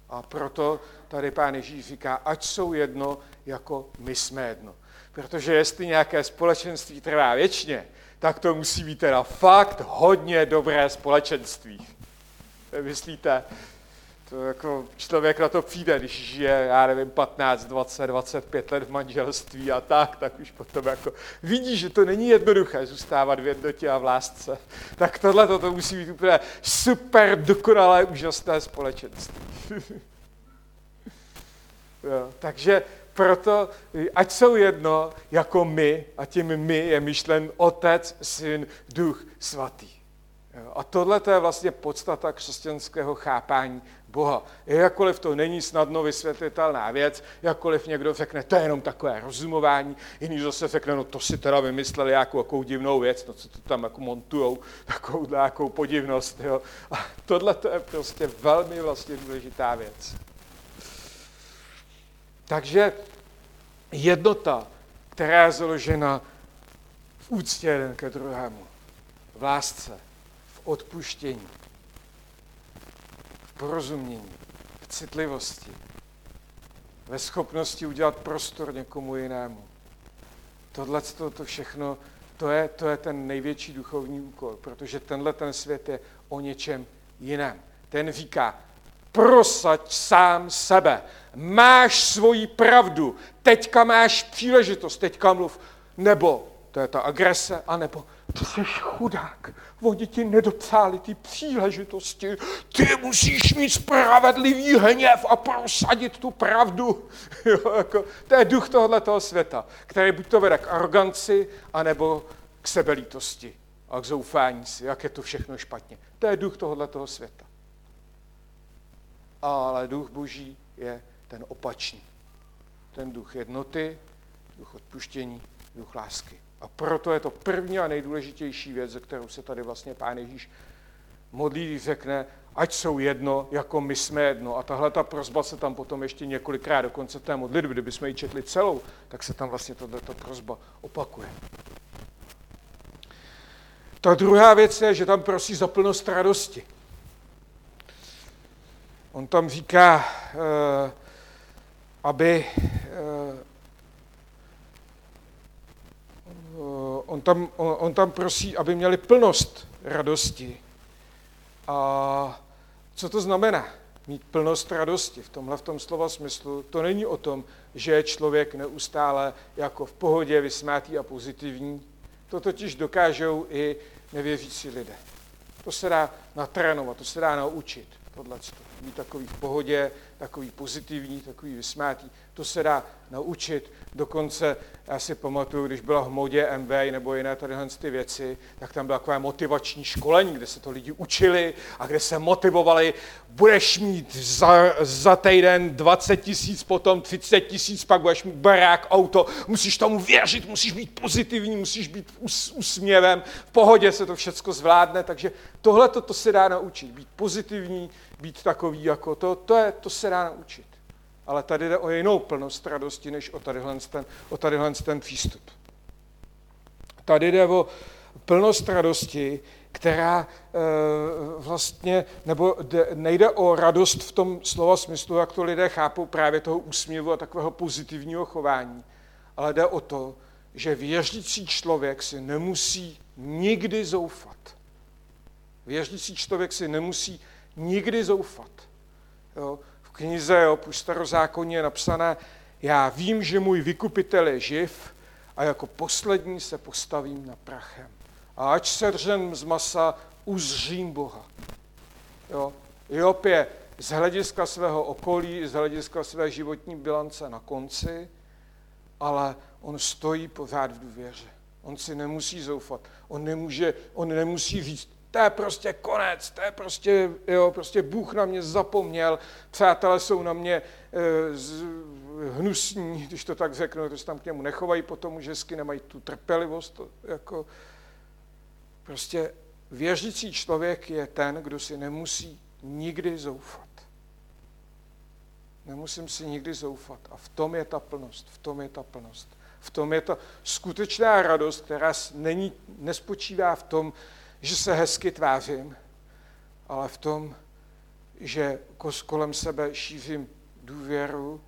A proto tady pán Ježíš říká, ať jsou jedno, jako my jsme jedno. Protože jestli nějaké společenství trvá věčně, tak to musí být teda fakt hodně dobré společenství. Myslíte? To jako člověk na to přijde, když žije, já nevím, 15, 20, 25 let v manželství a tak, tak už potom jako vidí, že to není jednoduché zůstávat v jednotě a v lásce. Tak tohle to musí být úplně super, dokonalé, úžasné společenství. jo, takže proto, ať jsou jedno jako my, a tím my je myšlen Otec, Syn, Duch Svatý. A tohle to je vlastně podstata křesťanského chápání Boha. Jakkoliv to není snadno vysvětlitelná věc, jakkoliv někdo řekne, to je jenom takové rozumování, jiný zase řekne, no to si teda vymysleli jako jakou divnou věc, no co to tam jako montujou, takovou nějakou podivnost. Jo. A tohle to je prostě velmi vlastně důležitá věc. Takže jednota, která je založena v úctě jeden ke druhému, v lásce, v odpuštění, porozumění, v citlivosti, ve schopnosti udělat prostor někomu jinému. Tohle to, to všechno, to je, to je ten největší duchovní úkol, protože tenhle ten svět je o něčem jiném. Ten říká, prosaď sám sebe. Máš svoji pravdu, teďka máš příležitost, teďka mluv. Nebo, to je ta agrese, anebo ty jsi chudák, oni ti nedopřáli ty příležitosti, ty musíš mít spravedlivý hněv a prosadit tu pravdu. Jo, jako, to je duch tohoto světa, který buď to vede k aroganci, anebo k sebelítosti a k zoufání si, jak je to všechno špatně. To je duch tohoto světa. Ale duch boží je ten opačný. Ten duch jednoty, duch odpuštění, duch lásky. A proto je to první a nejdůležitější věc, ze kterou se tady vlastně Pán Ježíš modlí, když řekne, ať jsou jedno, jako my jsme jedno. A tahle ta prozba se tam potom ještě několikrát do konce té modlitby, kdybychom ji četli celou, tak se tam vlastně tato prozba opakuje. Ta druhá věc je, že tam prosí za plnost radosti. On tam říká, eh, aby on tam, on, tam prosí, aby měli plnost radosti. A co to znamená? Mít plnost radosti v tomhle v tom slova smyslu. To není o tom, že je člověk neustále jako v pohodě, vysmátý a pozitivní. To totiž dokážou i nevěřící lidé. To se dá natrénovat, to se dá naučit, tohle. Být takový v pohodě, takový pozitivní, takový vysmátý. To se dá naučit. Dokonce, já si pamatuju, když byla v modě MV nebo jiné tadyhle ty věci, tak tam byla takové motivační školení, kde se to lidi učili a kde se motivovali, budeš mít za, za týden 20 tisíc, potom 30 tisíc, pak budeš mít barák, auto, musíš tomu věřit, musíš být pozitivní, musíš být us, usměvem, v pohodě se to všechno zvládne, takže tohle to se dá naučit, být pozitivní, být takový jako to, to, je, to se dá naučit. Ale tady jde o jinou plnost radosti, než o tadyhle ten, o tadyhle ten přístup. Tady jde o plnost radosti, která e, vlastně, nebo de, nejde o radost v tom slova smyslu, jak to lidé chápou právě toho úsměvu a takového pozitivního chování, ale jde o to, že věřící člověk si nemusí nikdy zoufat. Věřící člověk si nemusí nikdy zoufat. Jo? V knize jo, už starozákonně je napsané, já vím, že můj vykupitel je živ a jako poslední se postavím na prachem. A ať se ržen z masa, uzřím Boha. Jo? Job je z hlediska svého okolí, z hlediska své životní bilance na konci, ale on stojí pořád v důvěře. On si nemusí zoufat. On, nemůže, on nemusí říct, to je prostě konec, to je prostě, jo, prostě Bůh na mě zapomněl, přátelé jsou na mě e, z, hnusní, když to tak řeknu, to se tam k němu nechovají potom už hezky, nemají tu trpělivost, to, jako, prostě věřící člověk je ten, kdo si nemusí nikdy zoufat. Nemusím si nikdy zoufat. A v tom je ta plnost, v tom je ta plnost. V tom je ta skutečná radost, která není, nespočívá v tom, že se hezky tvářím, ale v tom, že kolem sebe šířím důvěru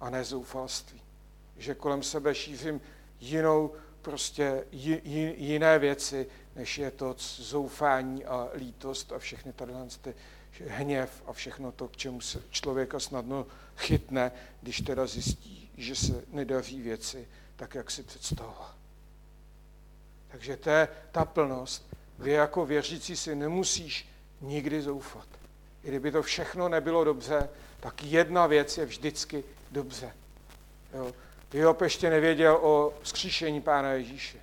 a nezoufalství. Že kolem sebe šířím jinou, prostě jiné věci, než je to zoufání a lítost a všechny tady ty hněv a všechno to, k čemu se člověka snadno chytne, když teda zjistí, že se nedaří věci tak, jak si představoval. Takže to je ta plnost, kdy jako věřící si nemusíš nikdy zoufat. I kdyby to všechno nebylo dobře, tak jedna věc je vždycky dobře. Jo. Job ještě nevěděl o skříšení Pána Ježíše.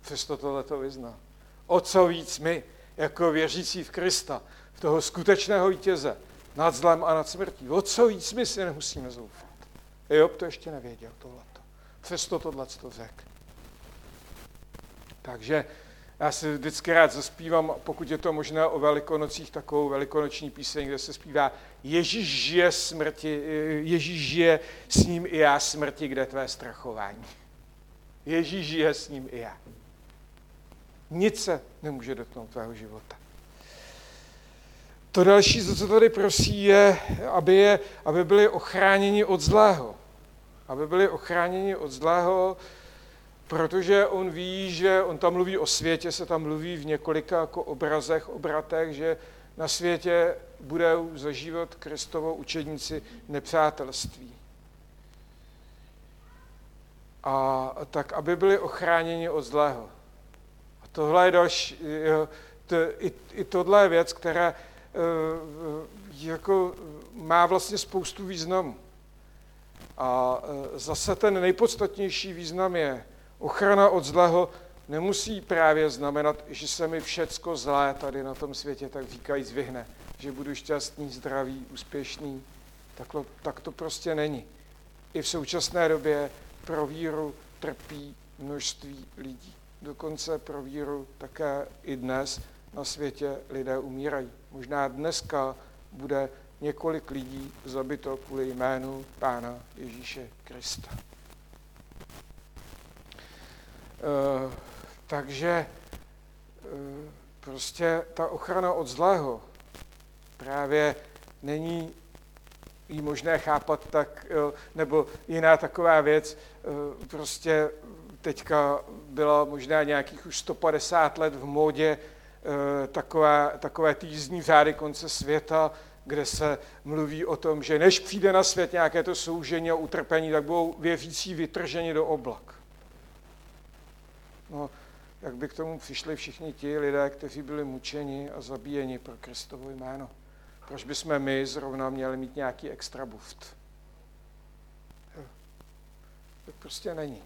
Přesto tohle to vyznal. O co víc my, jako věřící v Krista, v toho skutečného vítěze, nad zlem a nad smrtí. O co víc my si nemusíme zoufat. Job to ještě nevěděl, tohleto. Přesto tohle to řekl. Takže já si vždycky rád zaspívám, pokud je to možné, o velikonocích takovou velikonoční píseň, kde se zpívá Ježíš žije smrti, Ježíš žije s ním i já smrti, kde tvé strachování. Ježíš žije s ním i já. Nic se nemůže dotknout tvého života. To další, co tady prosí, je, aby, je, aby byli ochráněni od zlého. Aby byli ochráněni od zlého, protože on ví, že on tam mluví o světě, se tam mluví v několika jako obrazech, obratech, že na světě budou zažívat Kristovo učedníci nepřátelství. A tak, aby byli ochráněni od zlého. A tohle je další, to, i, i tohle je věc, která uh, jako má vlastně spoustu významů. A uh, zase ten nejpodstatnější význam je, Ochrana od zlého nemusí právě znamenat, že se mi všecko zlé tady na tom světě, tak říkají, zvyhne, že budu šťastný, zdravý, úspěšný. Taklo, tak to prostě není. I v současné době pro víru trpí množství lidí. Dokonce pro víru také i dnes na světě lidé umírají. Možná dneska bude několik lidí zabito kvůli jménu Pána Ježíše Krista. Eh, takže eh, prostě ta ochrana od zlého právě není jí možné chápat tak, nebo jiná taková věc, eh, prostě teďka byla možná nějakých už 150 let v módě takové, takové týzní řády konce světa, kde se mluví o tom, že než přijde na svět nějaké to soužení a utrpení, tak budou věřící vytrženi do oblak. No, jak by k tomu přišli všichni ti lidé, kteří byli mučeni a zabíjeni pro Kristovo jméno. Proč bychom my zrovna měli mít nějaký extra buft? To prostě není.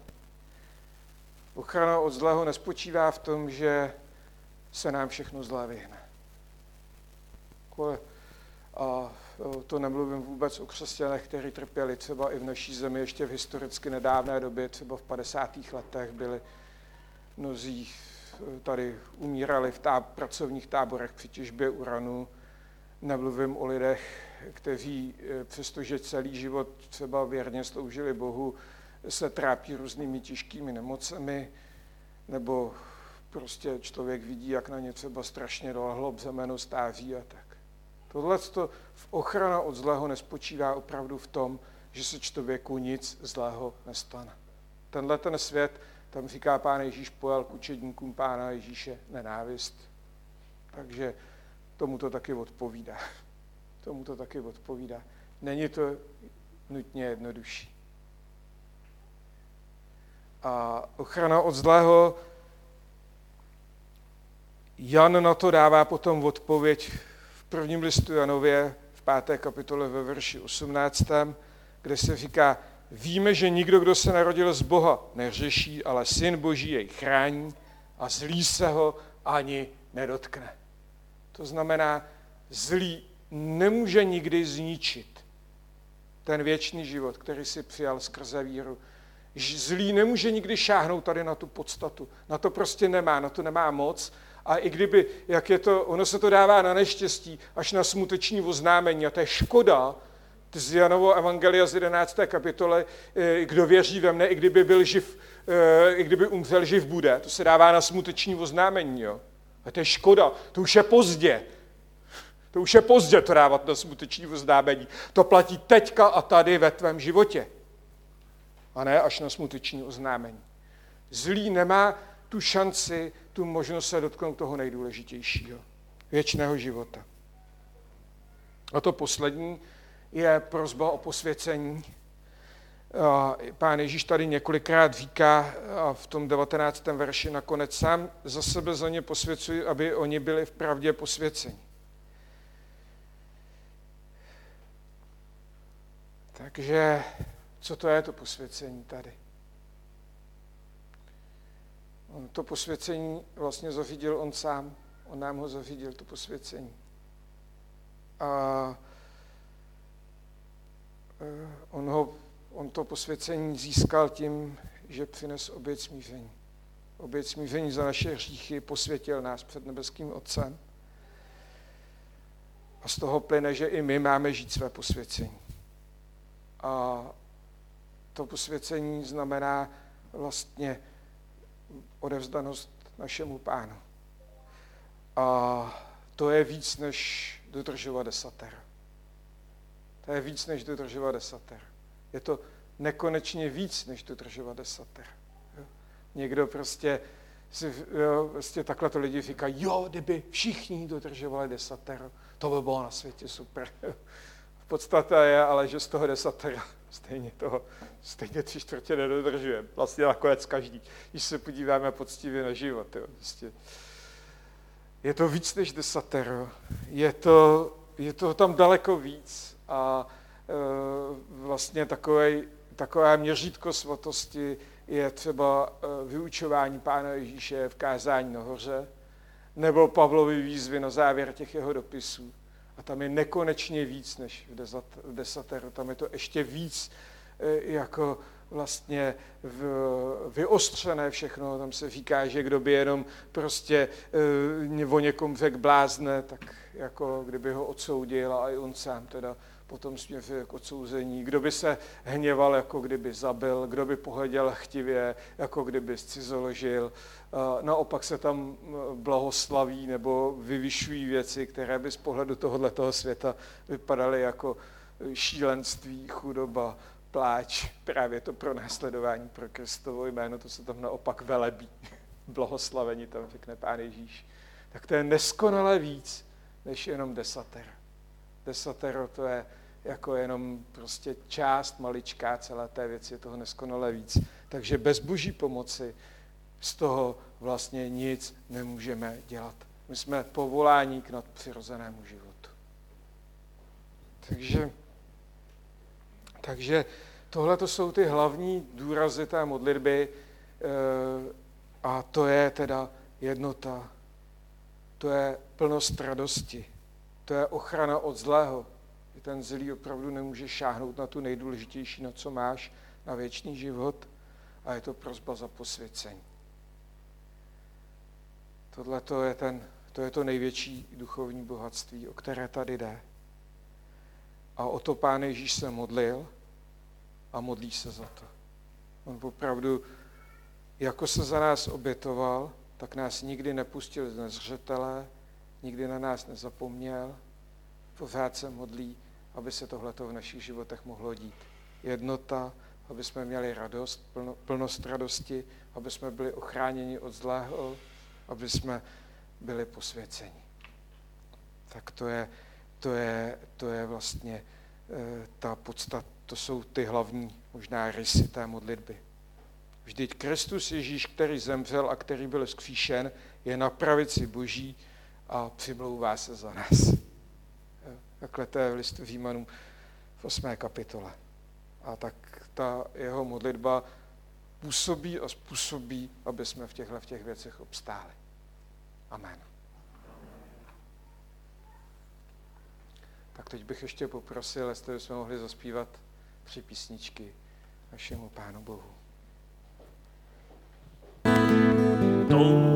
Ochrana od zlého nespočívá v tom, že se nám všechno zlé vyhne. A to nemluvím vůbec o křesťanech, kteří trpěli třeba i v naší zemi ještě v historicky nedávné době, třeba v 50. letech byli mnozí tady umírali v táb, pracovních táborech při těžbě uranu. Nemluvím o lidech, kteří eh, přestože celý život třeba věrně sloužili Bohu, se trápí různými těžkými nemocemi, nebo prostě člověk vidí, jak na ně třeba strašně dolehlo břemeno stáří a tak. Tohle ochrana od zlého nespočívá opravdu v tom, že se člověku nic zlého nestane. Tenhle ten svět, tam říká pán Ježíš, pojal k učedníkům pána Ježíše nenávist. Takže tomu to taky odpovídá. Tomu to taky odpovídá. Není to nutně jednodušší. A ochrana od zlého, Jan na to dává potom odpověď v prvním listu Janově, v páté kapitole ve verši 18, kde se říká, víme, že nikdo, kdo se narodil z Boha, neřeší, ale syn Boží jej chrání a zlý se ho ani nedotkne. To znamená, zlý nemůže nikdy zničit ten věčný život, který si přijal skrze víru Zlý nemůže nikdy šáhnout tady na tu podstatu. Na to prostě nemá, na to nemá moc. A i kdyby, jak je to, ono se to dává na neštěstí, až na smuteční oznámení. A to je škoda, z Janovo Evangelia z 11. kapitole, eh, kdo věří ve mne, i kdyby byl živ, eh, i kdyby umřel, živ bude. To se dává na smuteční oznámení. Jo? A to je škoda, to už je pozdě. To už je pozdě to dávat na smuteční oznámení. To platí teďka a tady ve tvém životě a ne až na smuteční oznámení. Zlý nemá tu šanci, tu možnost se dotknout toho nejdůležitějšího, věčného života. A to poslední je prozba o posvěcení. Pán Ježíš tady několikrát říká v tom 19. verši nakonec sám za sebe za ně posvěcuji, aby oni byli v pravdě posvěceni. Takže co to je to posvěcení tady? On to posvěcení vlastně zařídil on sám. On nám ho zařídil, to posvěcení. A on, ho, on to posvěcení získal tím, že přines oběť smíření. Oběť smíření za naše hříchy posvětil nás před nebeským Otcem. A z toho plyne, že i my máme žít své posvěcení. A to posvěcení znamená vlastně odevzdanost našemu pánu. A to je víc, než dodržovat desater. To je víc, než dodržovat desater. Je to nekonečně víc, než dodržovat desater. Někdo prostě si, jo, prostě takhle to lidi říkají, jo, kdyby všichni dodržovali desater, to by bylo na světě super. Podstata je ale, že z toho desatera stejně toho, stejně tři čtvrtě nedodržujeme. Vlastně nakonec každý, když se podíváme poctivě na život. Jo, vlastně. Je to víc než desatero, je to, je to tam daleko víc a e, vlastně takové, takové měřítko svatosti je třeba e, vyučování Pána Ježíše v kázání nahoře, nebo Pavlovi výzvy na závěr těch jeho dopisů a tam je nekonečně víc než v desateru. Tam je to ještě víc e, jako vlastně v, vyostřené všechno. Tam se říká, že kdo by jenom prostě e, o někom řekl blázne, tak jako kdyby ho odsoudil a i on sám teda potom směřuje k odsouzení. Kdo by se hněval, jako kdyby zabil, kdo by pohleděl chtivě, jako kdyby zcizoložil. Naopak se tam blahoslaví nebo vyvyšují věci, které by z pohledu tohoto světa vypadaly jako šílenství, chudoba, pláč, právě to pro následování pro Kristovo jméno, to se tam naopak velebí. Blahoslavení tam řekne Pán Ježíš. Tak to je neskonale víc, než jenom desater. Desatero to je jako jenom prostě část maličká celé té věci, je toho neskonale víc. Takže bez boží pomoci z toho vlastně nic nemůžeme dělat. My jsme povoláni k nadpřirozenému životu. Takže, takže tohle to jsou ty hlavní důrazy té modlitby eh, a to je teda jednota, to je plnost radosti, to je ochrana od zlého. Ten zlý opravdu nemůže šáhnout na tu nejdůležitější, na co máš, na věčný život a je to prozba za posvěcení. Tohle to je, ten, to je to největší duchovní bohatství, o které tady jde. A o to Pán Ježíš se modlil a modlí se za to. On opravdu, jako se za nás obětoval, tak nás nikdy nepustil z nezřetele, nikdy na nás nezapomněl, pořád se modlí, aby se tohleto v našich životech mohlo dít. Jednota, aby jsme měli radost, plno, plnost radosti, aby jsme byli ochráněni od zlého, aby jsme byli posvěceni. Tak to je, to je, to je vlastně e, ta podstata, to jsou ty hlavní možná rysy té modlitby. Vždyť Kristus Ježíš, který zemřel a který byl skříšen, je na pravici Boží a přimlouvá se za nás. Je v listu Římanům v 8. kapitole. A tak ta jeho modlitba působí a způsobí, aby jsme v těchto v těch věcech obstáli. Amen. Tak teď bych ještě poprosil, jestli bychom mohli zaspívat tři písničky našemu Pánu Bohu. touží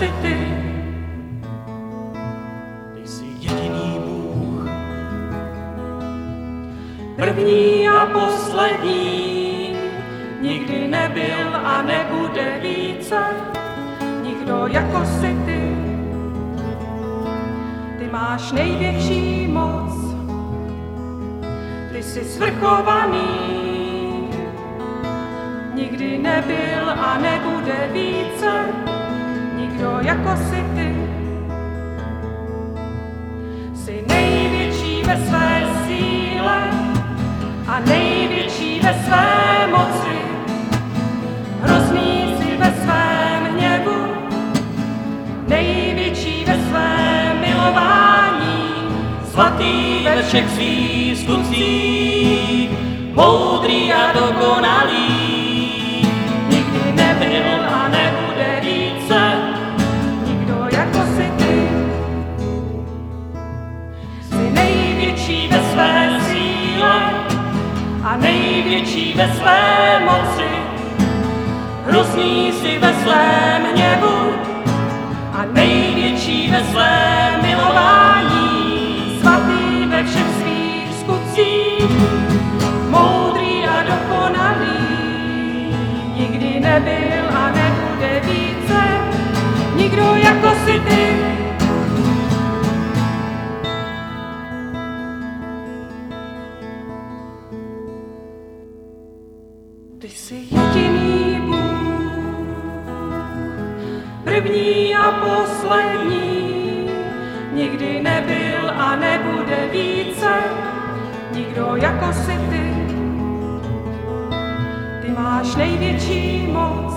jako si ty. Ty jsi jediný Bůh, První a poslední, nikdy nebyl a nebude více, nikdo jako si ty. Ty máš největší moc, ty jsi svrchovaný, nikdy nebyl a nebude více, nikdo jako si ty. Jsi největší ve své síle a největší ve své moci. Hrozný jsi ve svém hněvu, největší ve svém milování. svatý ve všech svých skutcích, moudrý a dokonalý. Největší ve své moci. Hrozný jsi ve svém hněvu a největší ve svém milování. Svatý ve všech svých skutcích, moudrý a dokonalý. Nikdy nebyl a nebude více, nikdo jako si. Ty poslední, nikdy nebyl a nebude více, nikdo jako si ty. Ty máš největší moc,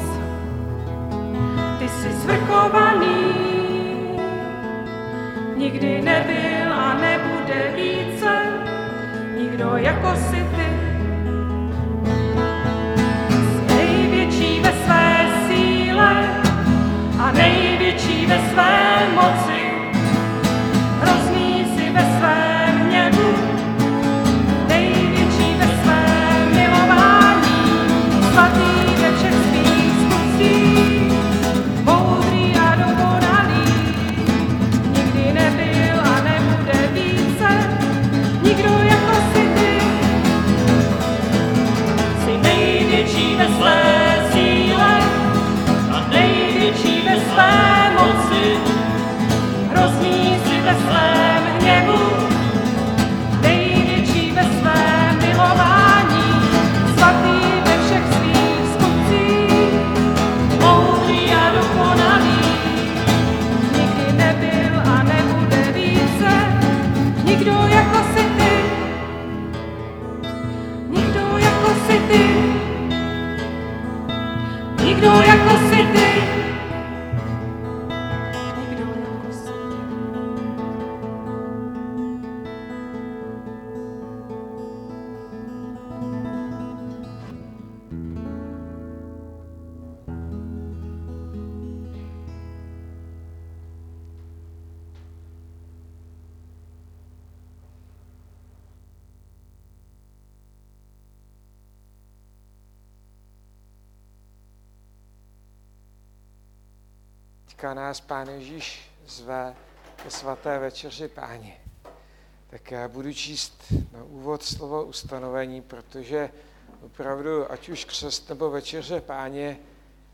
ty jsi svrchovaný, nikdy nebyl a nebude více, nikdo jako si ty. největší ve své síle a největší ve své Teďka nás Pán Ježíš zve ke svaté večeři Páně. Tak já budu číst na úvod slovo ustanovení, protože opravdu, ať už křest nebo večeře Páně,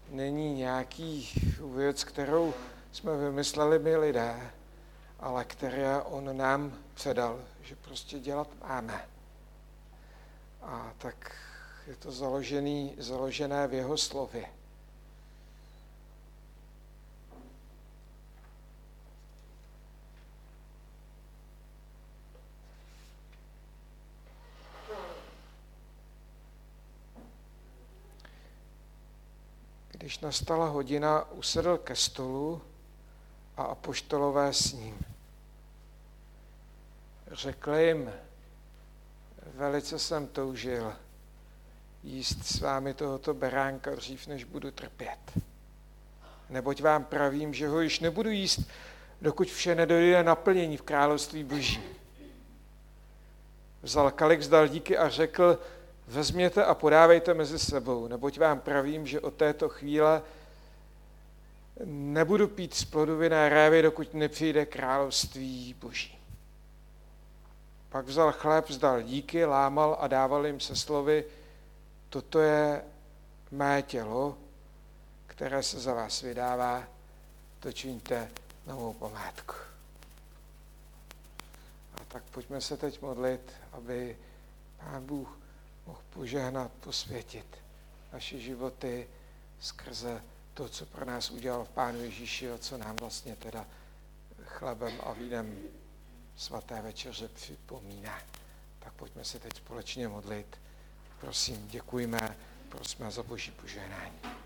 není nějaký věc, kterou jsme vymysleli my lidé, ale které on nám předal, že prostě dělat máme. A tak je to založený, založené v jeho slově. Nastala hodina, usedl ke stolu a apoštolové s ním. Řekl jim, velice jsem toužil jíst s vámi tohoto beránka dřív, než budu trpět. Neboť vám pravím, že ho již nebudu jíst, dokud vše nedojde naplnění v království boží. Vzal kalich, dal díky a řekl, vezměte a podávejte mezi sebou, neboť vám pravím, že od této chvíle nebudu pít z plodu révy, dokud nepřijde království boží. Pak vzal chléb, vzdal díky, lámal a dával jim se slovy, toto je mé tělo, které se za vás vydává, to čiňte na mou památku. A tak pojďme se teď modlit, aby Pán Bůh mohl požehnat, posvětit naše životy skrze to, co pro nás udělal v Pánu Ježíši a co nám vlastně teda chlebem a vínem svaté večeře připomíná. Tak pojďme se teď společně modlit. Prosím, děkujeme, prosíme za boží požehnání.